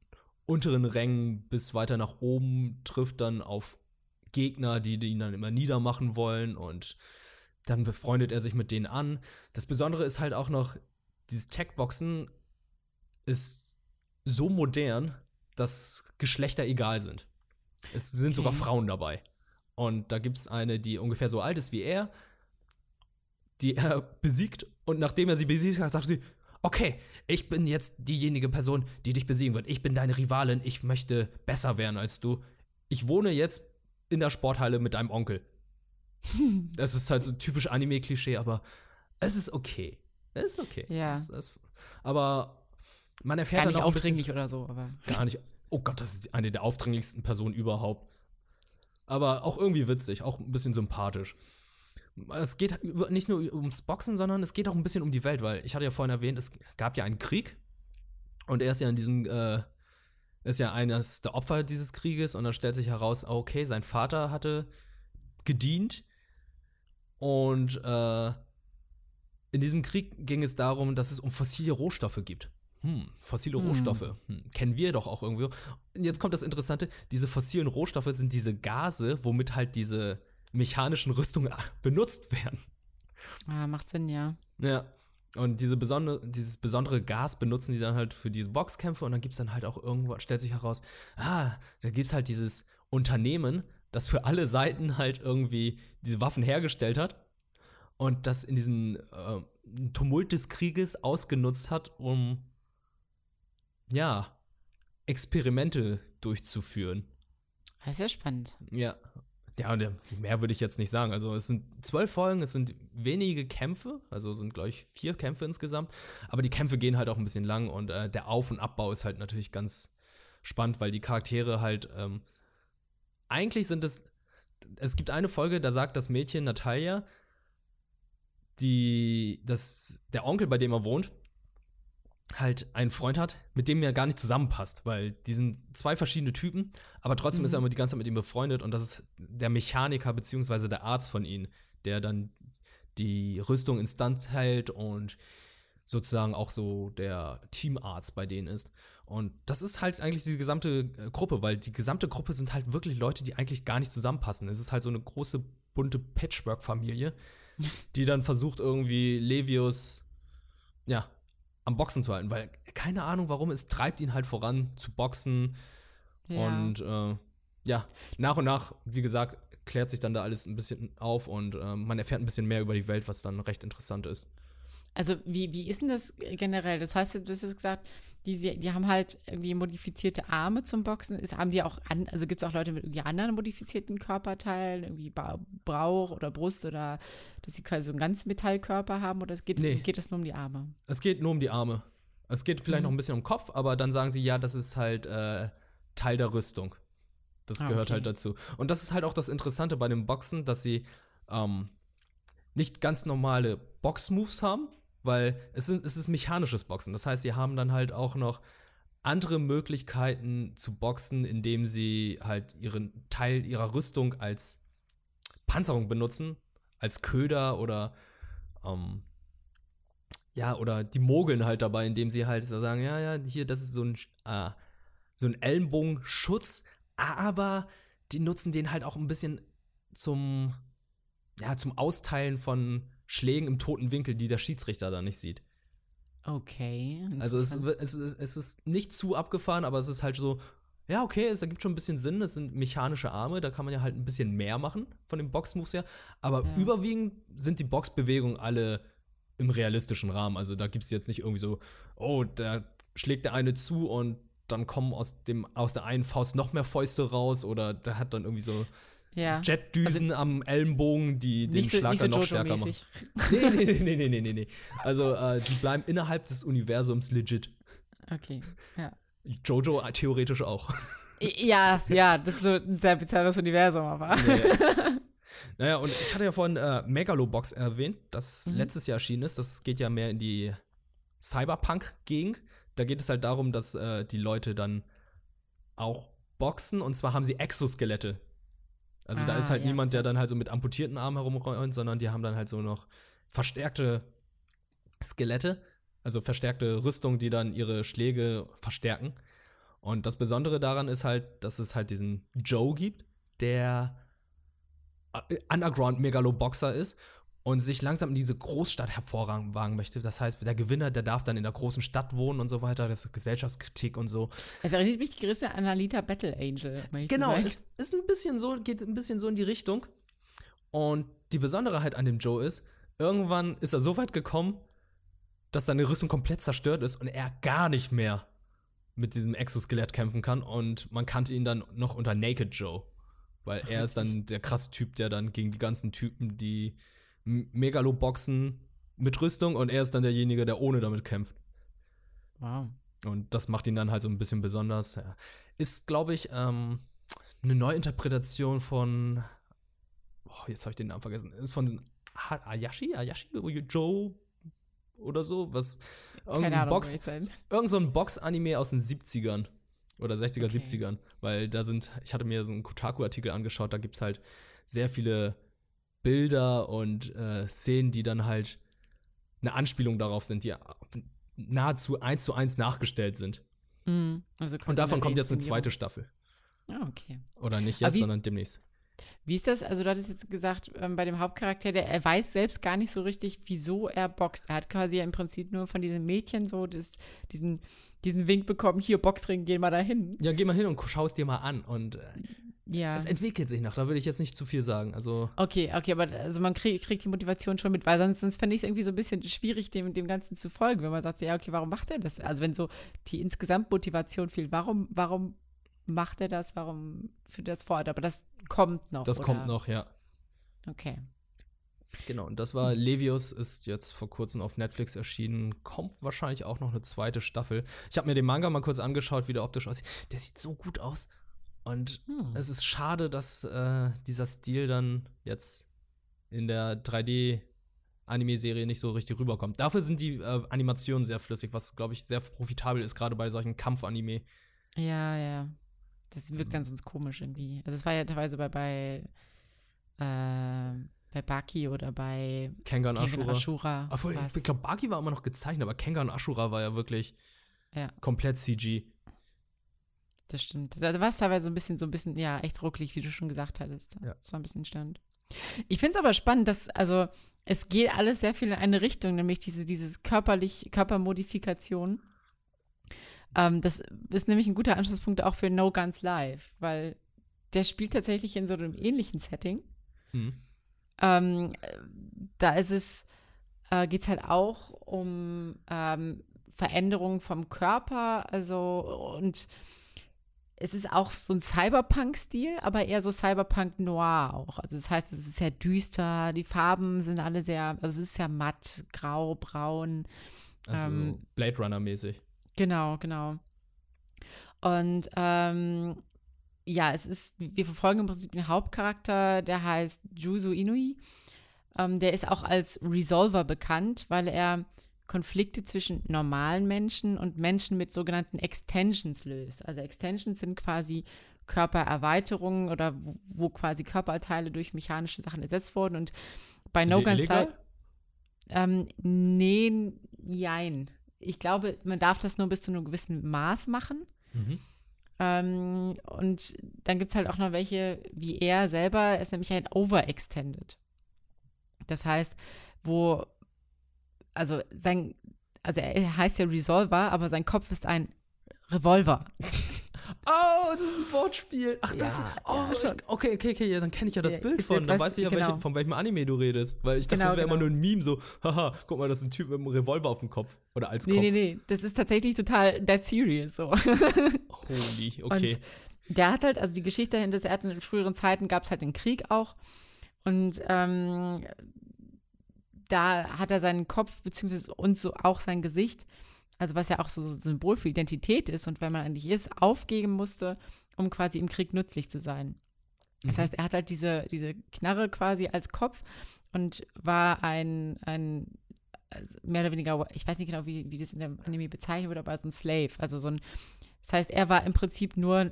unteren Rängen bis weiter nach oben, trifft dann auf Gegner, die, die ihn dann immer niedermachen wollen und dann befreundet er sich mit denen an. Das Besondere ist halt auch noch, dieses Tech-Boxen ist so modern, dass Geschlechter egal sind. Es sind okay. sogar Frauen dabei. Und da gibt es eine, die ungefähr so alt ist wie er, die er besiegt. Und nachdem er sie besiegt hat, sagt sie, okay, ich bin jetzt diejenige Person, die dich besiegen wird. Ich bin deine Rivalin. Ich möchte besser werden als du. Ich wohne jetzt in der Sporthalle mit deinem Onkel. Das ist halt so typisch Anime-Klischee, aber es ist okay. Es ist okay. Ja. Es, es, aber man erfährt gar nicht dann auch aufdringlich oder so, aber. Gar nicht. Oh Gott, das ist eine der aufdringlichsten Personen überhaupt. Aber auch irgendwie witzig, auch ein bisschen sympathisch. Es geht nicht nur ums Boxen, sondern es geht auch ein bisschen um die Welt, weil ich hatte ja vorhin erwähnt, es gab ja einen Krieg und er ist ja in diesem, äh, ist ja eines der Opfer dieses Krieges und dann stellt sich heraus, okay, sein Vater hatte gedient und äh, in diesem Krieg ging es darum, dass es um fossile Rohstoffe gibt. Hm, fossile hm. Rohstoffe. Hm, kennen wir doch auch irgendwie. Und jetzt kommt das Interessante: Diese fossilen Rohstoffe sind diese Gase, womit halt diese mechanischen Rüstungen benutzt werden. Ah, macht Sinn, ja. Ja. Und diese besondere, dieses besondere Gas benutzen die dann halt für diese Boxkämpfe und dann gibt es dann halt auch irgendwo, stellt sich heraus, ah, da gibt es halt dieses Unternehmen, das für alle Seiten halt irgendwie diese Waffen hergestellt hat und das in diesen äh, Tumult des Krieges ausgenutzt hat, um ja, Experimente durchzuführen. Das ist ja spannend. Ja. Ja, mehr würde ich jetzt nicht sagen. Also es sind zwölf Folgen, es sind wenige Kämpfe, also es sind, glaube ich, vier Kämpfe insgesamt. Aber die Kämpfe gehen halt auch ein bisschen lang und äh, der Auf- und Abbau ist halt natürlich ganz spannend, weil die Charaktere halt ähm, eigentlich sind es. Es gibt eine Folge, da sagt das Mädchen Natalia, die, das, der Onkel, bei dem er wohnt, halt einen Freund hat, mit dem er gar nicht zusammenpasst, weil die sind zwei verschiedene Typen, aber trotzdem Mhm. ist er immer die ganze Zeit mit ihm befreundet und das ist der Mechaniker beziehungsweise der Arzt von ihnen, der dann die Rüstung instand hält und sozusagen auch so der Teamarzt bei denen ist. Und das ist halt eigentlich die gesamte äh, Gruppe, weil die gesamte Gruppe sind halt wirklich Leute, die eigentlich gar nicht zusammenpassen. Es ist halt so eine große, bunte Patchwork-Familie, die dann versucht, irgendwie Levius, ja, am Boxen zu halten, weil keine Ahnung warum, es treibt ihn halt voran zu boxen. Ja. Und äh, ja, nach und nach, wie gesagt, klärt sich dann da alles ein bisschen auf und äh, man erfährt ein bisschen mehr über die Welt, was dann recht interessant ist. Also wie, wie ist denn das generell? Das heißt, du hast jetzt gesagt, die, die haben halt irgendwie modifizierte Arme zum Boxen. Ist, haben die auch an, also gibt es auch Leute mit irgendwie anderen modifizierten Körperteilen, irgendwie ba Bauch oder Brust oder dass sie quasi so einen ganzen Metallkörper haben oder es geht, Nee. geht es nur um die Arme? Es geht nur um die Arme. Es geht vielleicht Mhm. noch ein bisschen um den Kopf, aber dann sagen sie, ja, das ist halt äh, Teil der Rüstung. Das Ah, gehört okay. halt dazu. Und das ist halt auch das Interessante bei dem Boxen, dass sie ähm, nicht ganz normale Box-Moves haben, weil es ist, es ist mechanisches Boxen. Das heißt, sie haben dann halt auch noch andere Möglichkeiten zu boxen, indem sie halt ihren Teil ihrer Rüstung als Panzerung benutzen, als Köder oder ähm, ja, oder die mogeln halt dabei, indem sie halt so sagen, ja, ja, hier, das ist so ein, äh, so ein Ellenbogenschutz, aber die nutzen den halt auch ein bisschen zum, ja, zum Austeilen von Schlägen im toten Winkel, die der Schiedsrichter da nicht sieht. Okay. Also es, es, ist, es ist nicht zu abgefahren, aber es ist halt so, ja, okay, es ergibt schon ein bisschen Sinn. Es sind mechanische Arme, da kann man ja halt ein bisschen mehr machen von den Boxmoves her. Aber Ja. überwiegend sind die Boxbewegungen alle im realistischen Rahmen. Also da gibt es jetzt nicht irgendwie so, oh, da schlägt der eine zu und dann kommen aus, dem, aus der einen Faust noch mehr Fäuste raus oder der hat dann irgendwie so ja. Jetdüsen am Ellenbogen, die den nicht so, Schlag nicht so dann noch stärker machen. Nee, nee, nee, nee, nee, nee, nee. Also äh, die bleiben innerhalb des Universums legit. Okay, ja. Jojo äh, theoretisch auch. Ja, ja, das ist so ein sehr bizarres Universum, aber. naja, und ich hatte ja vorhin äh, Megalobox erwähnt, das letztes Jahr erschienen ist. Das geht ja mehr in die Cyberpunk-Gegend. Da geht es halt darum, dass äh, die Leute dann auch boxen und zwar haben sie Exoskelette. Also da Ah, ist halt ja, niemand, der dann halt so mit amputierten Armen herumräumt, sondern die haben dann halt so noch verstärkte Skelette, also verstärkte Rüstung, die dann ihre Schläge verstärken. Und das Besondere daran ist halt, dass es halt diesen Joe gibt, der äh, Underground-Megaloboxer ist und sich langsam in diese Großstadt hervorwagen möchte. Das heißt, der Gewinner, der darf dann in der großen Stadt wohnen und so weiter. Das ist Gesellschaftskritik und so. Es erinnert mich gerissen an Alita Battle Angel. Genau, es ist ein bisschen so, geht ein bisschen so in die Richtung. Und die Besonderheit an dem Joe ist, irgendwann ist er so weit gekommen, dass seine Rüstung komplett zerstört ist und er gar nicht mehr mit diesem Exoskelett kämpfen kann. Und man kannte ihn dann noch unter Naked Joe. Weil er ist dann der krasse Typ, der dann gegen die ganzen Typen, die Megaloboxen mit Rüstung und er ist dann derjenige, der ohne damit kämpft. Wow. Und das macht ihn dann halt so ein bisschen besonders. Ja. Ist, glaube ich, ähm, eine Neuinterpretation von. Oh, jetzt habe ich den Namen vergessen. Ist von Ayashi? Ayashi? Joe? Oder so? Was? Keine Irgendein Ahnung, Box, irgend so ein Box-Anime aus den 70ern. Oder 60er, Okay. 70ern. Weil da sind, ich hatte mir so einen Kotaku-Artikel angeschaut, da gibt es halt sehr viele Bilder und äh, Szenen, die dann halt eine Anspielung darauf sind, die nahezu eins zu eins nachgestellt sind. Mhm. Also Und davon kommt jetzt eine zweite Staffel. Ah, okay. Oder nicht jetzt, wie- sondern demnächst. Wie ist das? Also, du hattest jetzt gesagt, ähm, bei dem Hauptcharakter, der, er weiß selbst gar nicht so richtig, wieso er boxt. Er hat quasi im Prinzip nur von diesem Mädchen so das, diesen, diesen Wink bekommen: hier, Boxring, geh mal dahin. Ja, geh mal hin und schau es dir mal an. Und äh, Ja. es entwickelt sich noch, da würde ich jetzt nicht zu viel sagen. Also, Okay, okay, aber also man krieg, kriegt die Motivation schon mit, weil sonst, sonst fände ich es irgendwie so ein bisschen schwierig, dem, dem Ganzen zu folgen, wenn man sagt, ja, okay, warum macht er das? Also wenn so die insgesamt Motivation fehlt, warum, warum macht er das? Warum führt er das fort? Aber das kommt noch. das oder? kommt noch, ja. Okay. Genau, und das war Levius, ist jetzt vor kurzem auf Netflix erschienen. Kommt wahrscheinlich auch noch eine zweite Staffel. Ich habe mir den Manga mal kurz angeschaut, wie der optisch aussieht. Der sieht so gut aus. Und Hm. es ist schade, dass äh, dieser Stil dann jetzt in der 3D Anime-Serie nicht so richtig rüberkommt. Dafür sind die äh, Animationen sehr flüssig, was, glaube ich, sehr profitabel ist, gerade bei solchen Kampf-Anime. Ja, ja. Das wirkt dann sonst komisch irgendwie. Also es war ja teilweise bei, bei, äh, bei Baki oder bei Kengan Kengan Ashura. Ashura. Obwohl, ich glaube, Baki war immer noch gezeichnet, aber Kengan Ashura war ja wirklich Ja. komplett CG. Das stimmt. Da war es teilweise so ein bisschen, so ein bisschen, ja, echt ruckelig, wie du schon gesagt hattest. Ja. Das war ein bisschen stand. Ich finde es aber spannend, dass, also, es geht alles sehr viel in eine Richtung, nämlich diese, dieses körperlich, Körpermodifikation. Ähm, das ist nämlich ein guter Anschlusspunkt auch für No Guns Live, weil der spielt tatsächlich in so einem ähnlichen Setting. Mhm. Ähm, da ist es, äh, geht es halt auch um ähm, Veränderungen vom Körper, also und es ist auch so ein Cyberpunk-Stil, aber eher so Cyberpunk Noir auch. Also das heißt, es ist sehr düster, die Farben sind alle sehr, also es ist sehr matt, grau, braun. Also Ähm, Blade Runner-mäßig. Genau, genau. Und ähm, ja, es ist, wir verfolgen im Prinzip den Hauptcharakter, der heißt Juzu Inui. Ähm, der ist auch als Resolver bekannt, weil er Konflikte zwischen normalen Menschen und Menschen mit sogenannten Extensions löst. Also Extensions sind quasi Körpererweiterungen oder wo, wo quasi Körperteile durch mechanische Sachen ersetzt wurden. Und bei Sind No Guns ähm, nee, jein. Ich glaube, man darf das nur bis zu einem gewissen Maß machen. Mhm. Ähm, und dann gibt es halt auch noch welche, wie er selber, er ist nämlich ein Overextended. Das heißt, wo, also sein, also er heißt ja Resolver, aber sein Kopf ist ein Revolver. Oh, es ist ein Wortspiel. Ach, das Ja. Oh, ja, okay, okay, okay, ja, dann kenne ich ja das Ja, Bild von. Dann weiß ich ja, genau. welche, von welchem Anime du redest. Weil ich dachte, Genau, das wäre immer genau. nur ein Meme, so, haha, guck mal, das ist ein Typ mit einem Revolver auf dem Kopf. Oder als Nee, Kopf. nee, nee, das ist tatsächlich total dead serious so. Holy, okay. Und der hat halt, also die Geschichte dahinter ist, er hat in früheren Zeiten gab es halt den Krieg auch. Und ähm, da hat er seinen Kopf, beziehungsweise und so auch sein Gesicht, also was ja auch so ein Symbol für Identität ist und wer man eigentlich ist, aufgeben musste, um quasi im Krieg nützlich zu sein. Das Mhm. heißt, er hat halt diese, diese Knarre quasi als Kopf und war ein, ein also mehr oder weniger, ich weiß nicht genau, wie, wie das in der Anime bezeichnet wird, aber so ein Slave. Also so ein, das heißt, er war im Prinzip nur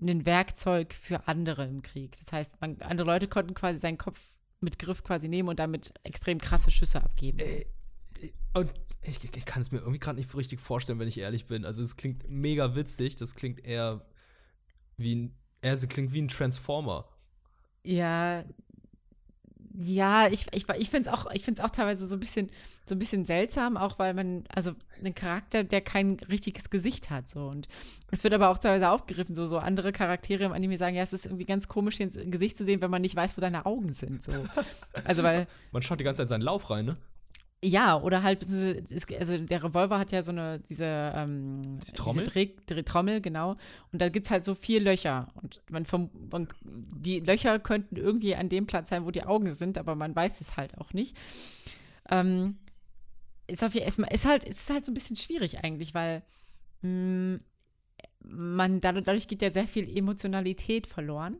ein Werkzeug für andere im Krieg. Das heißt, man, andere Leute konnten quasi seinen Kopf mit Griff quasi nehmen und damit extrem krasse Schüsse abgeben. Ey, Und ich, ich kann es mir irgendwie gerade nicht richtig vorstellen, wenn ich ehrlich bin. Also es klingt mega witzig, das klingt eher wie ein, eher so klingt wie ein Transformer. Ja, ja, ich, ich, ich finde es auch, ich find's auch teilweise so ein bisschen, so ein bisschen seltsam, auch weil man, also einen Charakter, der kein richtiges Gesicht hat, so. Und es wird aber auch teilweise aufgegriffen, so, so andere Charaktere im Anime sagen, ja, es ist irgendwie ganz komisch, ins Gesicht zu sehen, wenn man nicht weiß, wo deine Augen sind, so. Also, weil, Man schaut die ganze Zeit seinen Lauf rein, ne? Ja, oder halt, also der Revolver hat ja so eine, diese, ähm, Die Trommel? Diese Dreh, Dreh, Trommel, genau. Und da gibt es halt so vier Löcher. Und man, vom, man die Löcher könnten irgendwie an dem Platz sein, wo die Augen sind, aber man weiß es halt auch nicht. Ähm, ist, auf, ist, ist, halt, ist halt so ein bisschen schwierig eigentlich, weil mh, man dadurch, geht ja sehr viel Emotionalität verloren.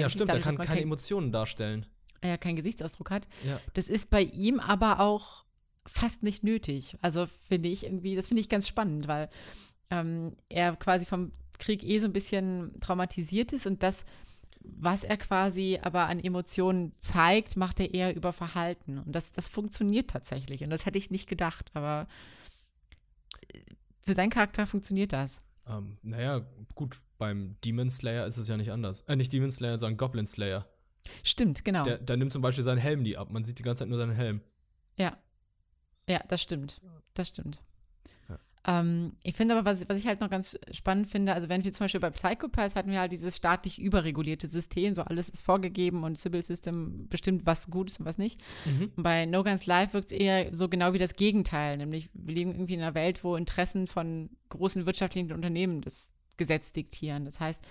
ja, Eigentlich stimmt, er dadurch, kann dass man keine kein, Emotionen darstellen. Er keinen Gesichtsausdruck hat. Ja. Das ist bei ihm aber auch fast nicht nötig. Also finde ich irgendwie, das finde ich ganz spannend, weil ähm, er quasi vom Krieg eh so ein bisschen traumatisiert ist und das, was er quasi aber an Emotionen zeigt, macht er eher über Verhalten. Und das, das funktioniert tatsächlich. Und das hätte ich nicht gedacht, aber für seinen Charakter funktioniert das. Ähm, naja, gut, beim Demon Slayer ist es ja nicht anders. Äh, nicht Demon Slayer, sondern Goblin Slayer. Stimmt, genau. Der, der nimmt zum Beispiel seinen Helm nie ab. Man sieht die ganze Zeit nur seinen Helm. Ja. Ja, das stimmt. Das stimmt. Ja. Ähm, ich finde aber, was, was ich halt noch ganz spannend finde, also wenn wir zum Beispiel bei Psychopaths hatten wir halt dieses staatlich überregulierte System, so alles ist vorgegeben und Civil System bestimmt, was gut ist und was nicht. Mhm. Und bei No Guns Life wirkt es eher so genau wie das Gegenteil, nämlich wir leben irgendwie in einer Welt, wo Interessen von großen wirtschaftlichen Unternehmen das Gesetz diktieren. Das heißt,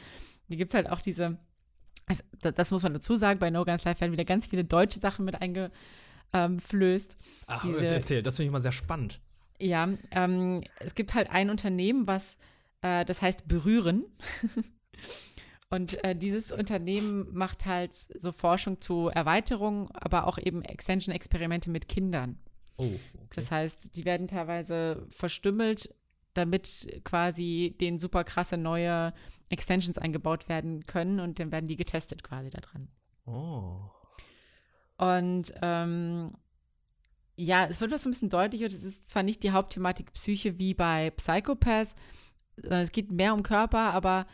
hier gibt es halt auch diese, es, das, das muss man dazu sagen, bei No Guns Life werden wieder ganz viele deutsche Sachen mit eingeflößt. Ach, Diese- erzähl, das finde ich immer sehr spannend. Ja, ähm, es gibt halt ein Unternehmen, was, äh, das heißt Berühren. Und äh, dieses Unternehmen macht halt so Forschung zu Erweiterungen, aber auch eben Extension-Experimente mit Kindern. Oh, okay. Das heißt, die werden teilweise verstümmelt, damit quasi denen super krasse neue Extensions eingebaut werden können und dann werden die getestet quasi da dran. Oh. Und ähm, ja, es wird was ein bisschen deutlicher. Das ist zwar nicht die Hauptthematik Psyche wie bei Psychopaths, sondern es geht mehr um Körper, aber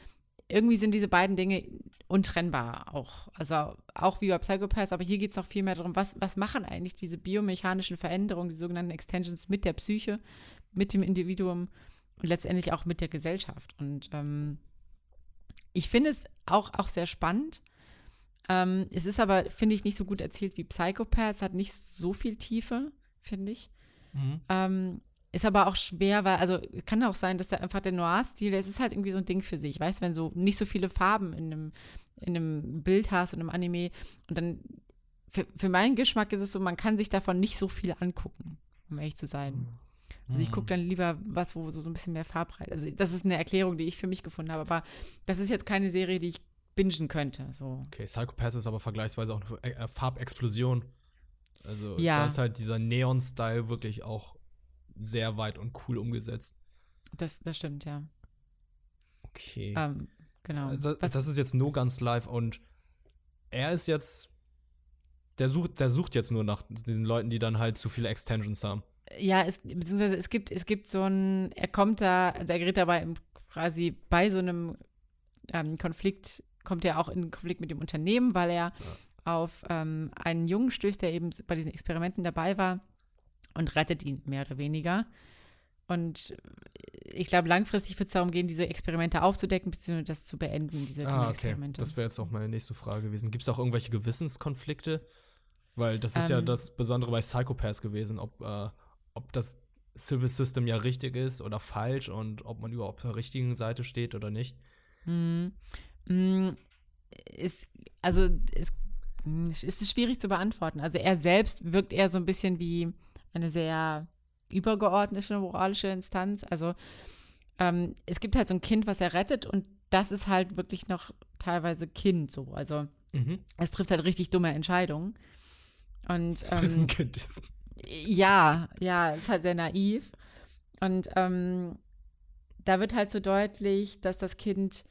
irgendwie sind diese beiden Dinge untrennbar auch. Also auch wie bei Psychopaths, aber hier geht es noch viel mehr darum, was, was machen eigentlich diese biomechanischen Veränderungen, die sogenannten Extensions mit der Psyche, mit dem Individuum und letztendlich auch mit der Gesellschaft. Und ähm, ich finde es auch, auch sehr spannend. Ähm, es ist aber, finde ich, nicht so gut erzählt wie Psychopaths, hat nicht so viel Tiefe, finde ich. Mhm. Ähm, ist aber auch schwer, weil, also kann auch sein, dass da einfach der Noir-Stil, es ist halt irgendwie so ein Ding für sich, weißt du, wenn so nicht so viele Farben in einem, in einem Bild hast, in einem Anime und dann, für, für meinen Geschmack ist es so, man kann sich davon nicht so viel angucken, um ehrlich zu sein. Also ich gucke dann lieber was, wo so, so ein bisschen mehr Farbreiz. Also das ist eine Erklärung, die ich für mich gefunden habe, aber das ist jetzt keine Serie, die ich bingen könnte. So. Okay, Psychopath ist aber vergleichsweise auch eine äh, Farbexplosion. Also Ja. da ist halt dieser Neon-Style wirklich auch sehr weit und cool umgesetzt. Das, das stimmt, ja. Okay. Ähm, genau. Also, Was- das ist jetzt nur ganz live und er ist jetzt. Der sucht, der sucht jetzt nur nach diesen Leuten, die dann halt zu viele Extensions haben. Ja, es, beziehungsweise es gibt, es gibt so ein, er kommt da, also er gerät dabei im, quasi bei so einem ähm, Konflikt, kommt er auch in Konflikt mit dem Unternehmen, weil er auf ähm, einen Jungen stößt, der eben bei diesen Experimenten dabei war und rettet ihn mehr oder weniger. Und ich glaube, langfristig wird es darum gehen, diese Experimente aufzudecken, beziehungsweise das zu beenden, diese Ah, okay. Experimente. Das wäre jetzt auch meine nächste Frage gewesen. Gibt es auch irgendwelche Gewissenskonflikte? Weil das ist ja Ähm. das Besondere bei Psychopaths gewesen, ob, äh, ob das Civil System ja richtig ist oder falsch und ob man überhaupt auf der richtigen Seite steht oder nicht. Mm, mm, ist, also es, mm, es ist schwierig zu beantworten. Also er selbst wirkt eher so ein bisschen wie eine sehr übergeordnete moralische Instanz. Also ähm, es gibt halt so ein Kind, was er rettet und das ist halt wirklich noch teilweise Kind so. Also Mhm. es trifft halt richtig dumme Entscheidungen. Und es ein ähm, Kind ist. Ja, ja, ist halt sehr naiv. Und ähm, da wird halt so deutlich, dass das Kind,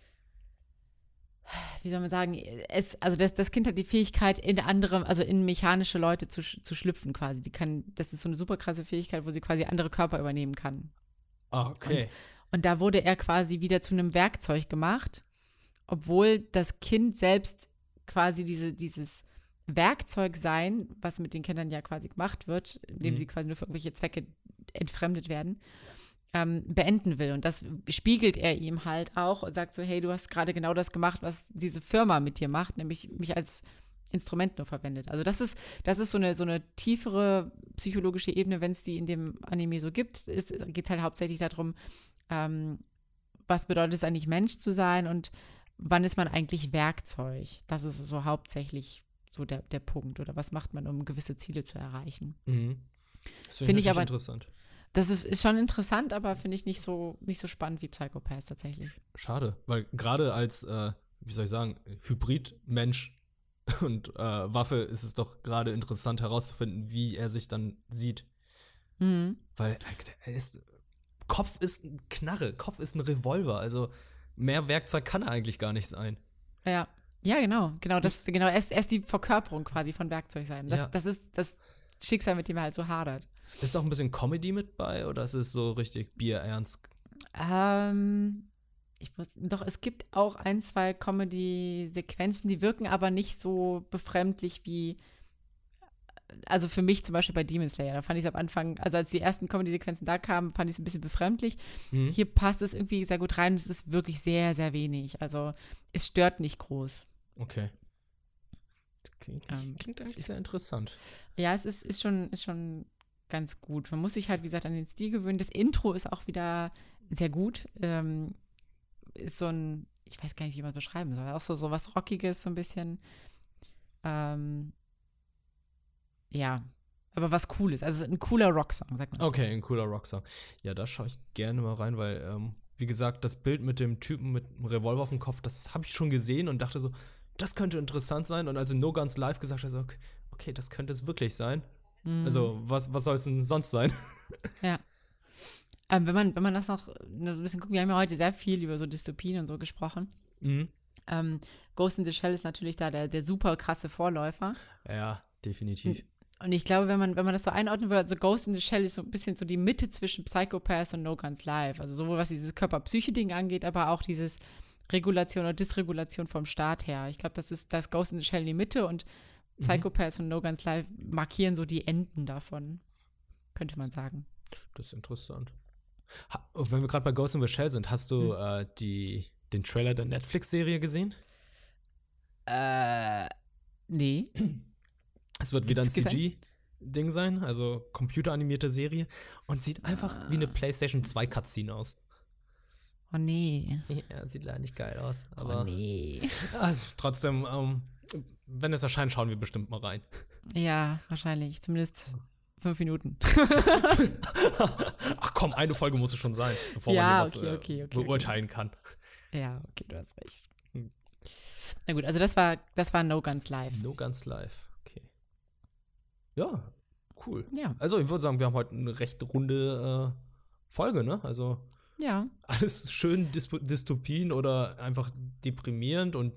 wie soll man sagen, es, also das, das Kind hat die Fähigkeit, in andere, also in mechanische Leute zu, zu schlüpfen quasi. Die kann, das ist so eine super krasse Fähigkeit, wo sie quasi andere Körper übernehmen kann. Ah, okay. Und da wurde er quasi wieder zu einem Werkzeug gemacht, obwohl das Kind selbst quasi diese, dieses Werkzeug sein, was mit den Kindern ja quasi gemacht wird, indem Mhm. sie quasi nur für irgendwelche Zwecke entfremdet werden, ähm, beenden will. Und das spiegelt er ihm halt auch und sagt so, hey, du hast gerade genau das gemacht, was diese Firma mit dir macht, nämlich mich als Instrument nur verwendet. Also das ist, das ist so eine, so eine tiefere psychologische Ebene, wenn es die in dem Anime so gibt, geht es halt hauptsächlich darum, ähm, was bedeutet es eigentlich Mensch zu sein und wann ist man eigentlich Werkzeug? Das ist so hauptsächlich so der, der Punkt. Oder was macht man, um gewisse Ziele zu erreichen? Mhm. Das Finde ich natürlich aber- interessant. Das ist, ist schon interessant, aber finde ich nicht so, nicht so spannend wie Psychopaths tatsächlich. Schade, weil gerade als, äh, wie soll ich sagen, Hybrid-Mensch und äh, Waffe ist es doch gerade interessant herauszufinden, wie er sich dann sieht. Mhm. Weil er ist, Kopf ist ein Knarre, Kopf ist ein Revolver, also mehr Werkzeug kann er eigentlich gar nicht sein. Ja. Ja, genau. Genau, das, genau. Er ist, er ist die Verkörperung quasi von Werkzeug sein. Das, Ja. das ist das Schicksal, mit dem er halt so hadert. Ist auch ein bisschen Comedy mit bei oder ist es so richtig bierernst? Ähm, ich muss, doch, es gibt auch ein, zwei Comedy-Sequenzen, die wirken aber nicht so befremdlich wie, also für mich zum Beispiel bei Demon Slayer. Da fand ich es am Anfang, also als die ersten Comedy-Sequenzen da kamen, fand ich es ein bisschen befremdlich. Mhm. Hier passt es irgendwie sehr gut rein. Es ist wirklich sehr, sehr wenig. Also es stört nicht groß. Okay. Klingt, Ähm, klingt eigentlich ist- sehr interessant. Ja, es ist, ist, schon, ist schon ganz gut. Man muss sich halt, wie gesagt, an den Stil gewöhnen. Das Intro ist auch wieder sehr gut. Ähm, ist so ein, ich weiß gar nicht, wie man es beschreiben soll. Auch so, so was Rockiges, so ein bisschen. Ähm, ja, aber was Cooles. Also ein cooler Rocksong, sagt man so. Okay, ein cooler Rocksong. Ja, da schaue ich gerne mal rein, weil ähm, wie gesagt, das Bild mit dem Typen mit dem Revolver auf dem Kopf, das habe ich schon gesehen und dachte so, das könnte interessant sein. Und also No Guns Live gesagt hat, so, okay, okay, das könnte es wirklich sein. Mhm. Also, was, was soll es denn sonst sein? Ja. Ähm, wenn, man, wenn man das noch ein bisschen guckt, wir haben ja heute sehr viel über so Dystopien und so gesprochen. Mhm. Ähm, Ghost in the Shell ist natürlich da der, der super krasse Vorläufer. Ja, definitiv. Und ich glaube, wenn man, wenn man das so einordnen würde, also Ghost in the Shell ist so ein bisschen so die Mitte zwischen Psychopath und No Guns Live. Also sowohl was dieses Körper-Psyche-Ding angeht, aber auch dieses Regulation oder Dysregulation vom Staat her. Ich glaube, das ist das Ghost in the Shell in die Mitte und Mhm. Psychopath und No Guns Live markieren so die Enden davon. Könnte man sagen. Das ist interessant. Ha, wenn wir gerade bei Ghost in the Shell sind, hast du äh, die, den Trailer der Netflix-Serie gesehen? Äh, nee. Es wird wieder ein? CG-Ding sein, also computeranimierte Serie und sieht einfach wie Ah. eine PlayStation 2 Cutscene aus. Oh nee. Ja, sieht leider nicht geil aus, aber oh nee. also, trotzdem, ähm, wenn es erscheint, schauen wir bestimmt mal rein. Ja, wahrscheinlich. Zumindest fünf Minuten. Ach komm, eine Folge muss es schon sein, bevor Ja, man was okay, äh, okay, okay, beurteilen kann. ja, okay, du hast recht. Hm. Na gut, also das war, das war No Guns Live. No ganz live, okay. Ja, cool. Ja, Also ich würde sagen, wir haben heute eine recht runde äh, Folge, ne? Also ja. alles schön Dystopien oder einfach deprimierend und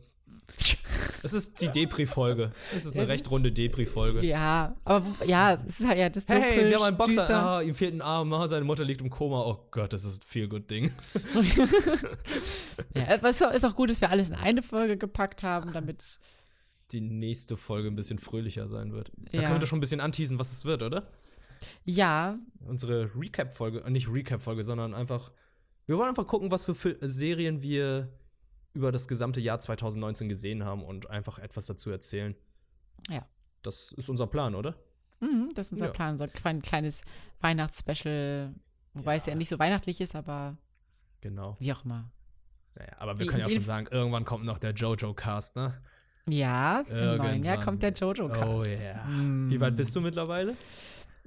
es ist die Depri-Folge. Es ist eine recht runde Depri-Folge. Ja, aber ja, es ist halt ja das Hey, der war ein Boxer, ah, ihm fehlt ein Arm, ah, seine Mutter liegt im Koma. Oh Gott, das ist ein viel gut Ding. Ja, aber es ist auch gut, dass wir alles in eine Folge gepackt haben, damit. Die nächste Folge ein bisschen fröhlicher sein wird. Da Ja. können wir schon ein bisschen anteasen, was es wird, oder? Ja, Unsere Recap-Folge, nicht Recap-Folge, sondern einfach, wir wollen einfach gucken, was für Fil Serien wir über das gesamte Jahr 2019 gesehen haben und einfach etwas dazu erzählen. Ja. Das ist unser Plan, oder? mhm, das ist unser Ja. Plan, so ein kleines Weihnachtsspecial. Wobei es ja nicht so weihnachtlich ist, aber Genau. wie auch immer. Naja, aber wir Wie- können ja wie- schon sagen, irgendwann kommt noch der Jojo-Cast, ne? Ja, im neuen Jahr Irgendwann. kommt der Jojo-Cast. Oh yeah. Mm. Wie weit bist du mittlerweile?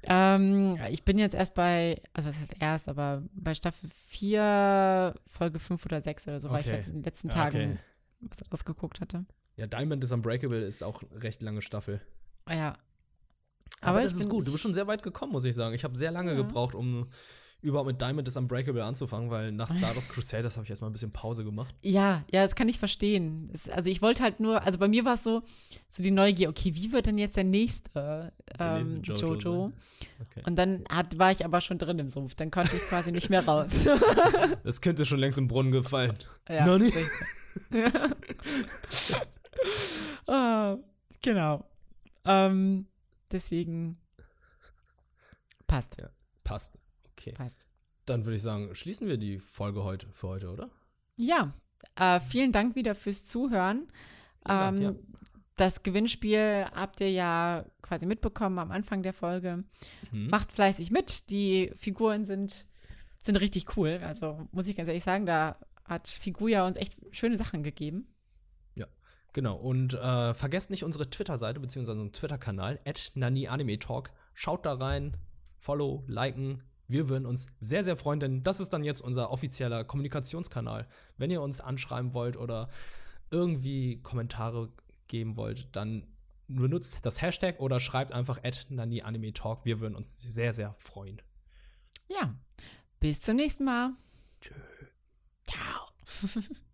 Ähm, ich bin jetzt erst bei, also was heißt erst, aber bei Staffel 4, Folge 5 oder 6 oder so, weil ich Okay. halt in den letzten Tagen okay. was anderes geguckt hatte. Ja, Diamond is Unbreakable ist auch recht lange Staffel. Ah Ja. Aber, ich das ist gut. Du bist schon sehr weit gekommen, muss ich sagen. Ich habe sehr lange Ja. gebraucht, um überhaupt mit Diamond is Unbreakable anzufangen, weil nach Stardust Crusaders habe ich erstmal ein bisschen Pause gemacht. Ja, ja, das kann ich verstehen. Es, also ich wollte halt nur, also bei mir war es so, so die Neugier, okay, wie wird denn jetzt der nächste, Der ähm, Jojo Jojo? sein. Okay. Und dann hat, war ich aber schon drin im Sumpf, dann konnte ich quasi nicht mehr raus. Das könnte schon längst im Brunnen gefallen. ja, Noch nicht? Ah, genau. Ähm, deswegen passt, Passt. Okay. passt. Dann würde ich sagen, schließen wir die Folge heute für heute, oder? Ja, äh, vielen Dank wieder fürs Zuhören. Dank, ähm, ja. Das Gewinnspiel habt ihr ja quasi mitbekommen am Anfang der Folge. Mhm. Macht fleißig mit. Die Figuren sind, sind richtig cool. Also muss ich ganz ehrlich sagen, da hat Figuja uns echt schöne Sachen gegeben. Genau, und äh, vergesst nicht unsere Twitter-Seite bzw. unseren Twitter-Kanal, NaniAnimeTalk. Schaut da rein, follow, liken. Wir würden uns sehr, sehr freuen, denn das ist dann jetzt unser offizieller Kommunikationskanal. Wenn ihr uns anschreiben wollt oder irgendwie Kommentare geben wollt, dann benutzt das Hashtag oder schreibt einfach NaniAnimeTalk. Wir würden uns sehr, sehr freuen. Ja, bis zum nächsten Mal. Tschö. Ciao.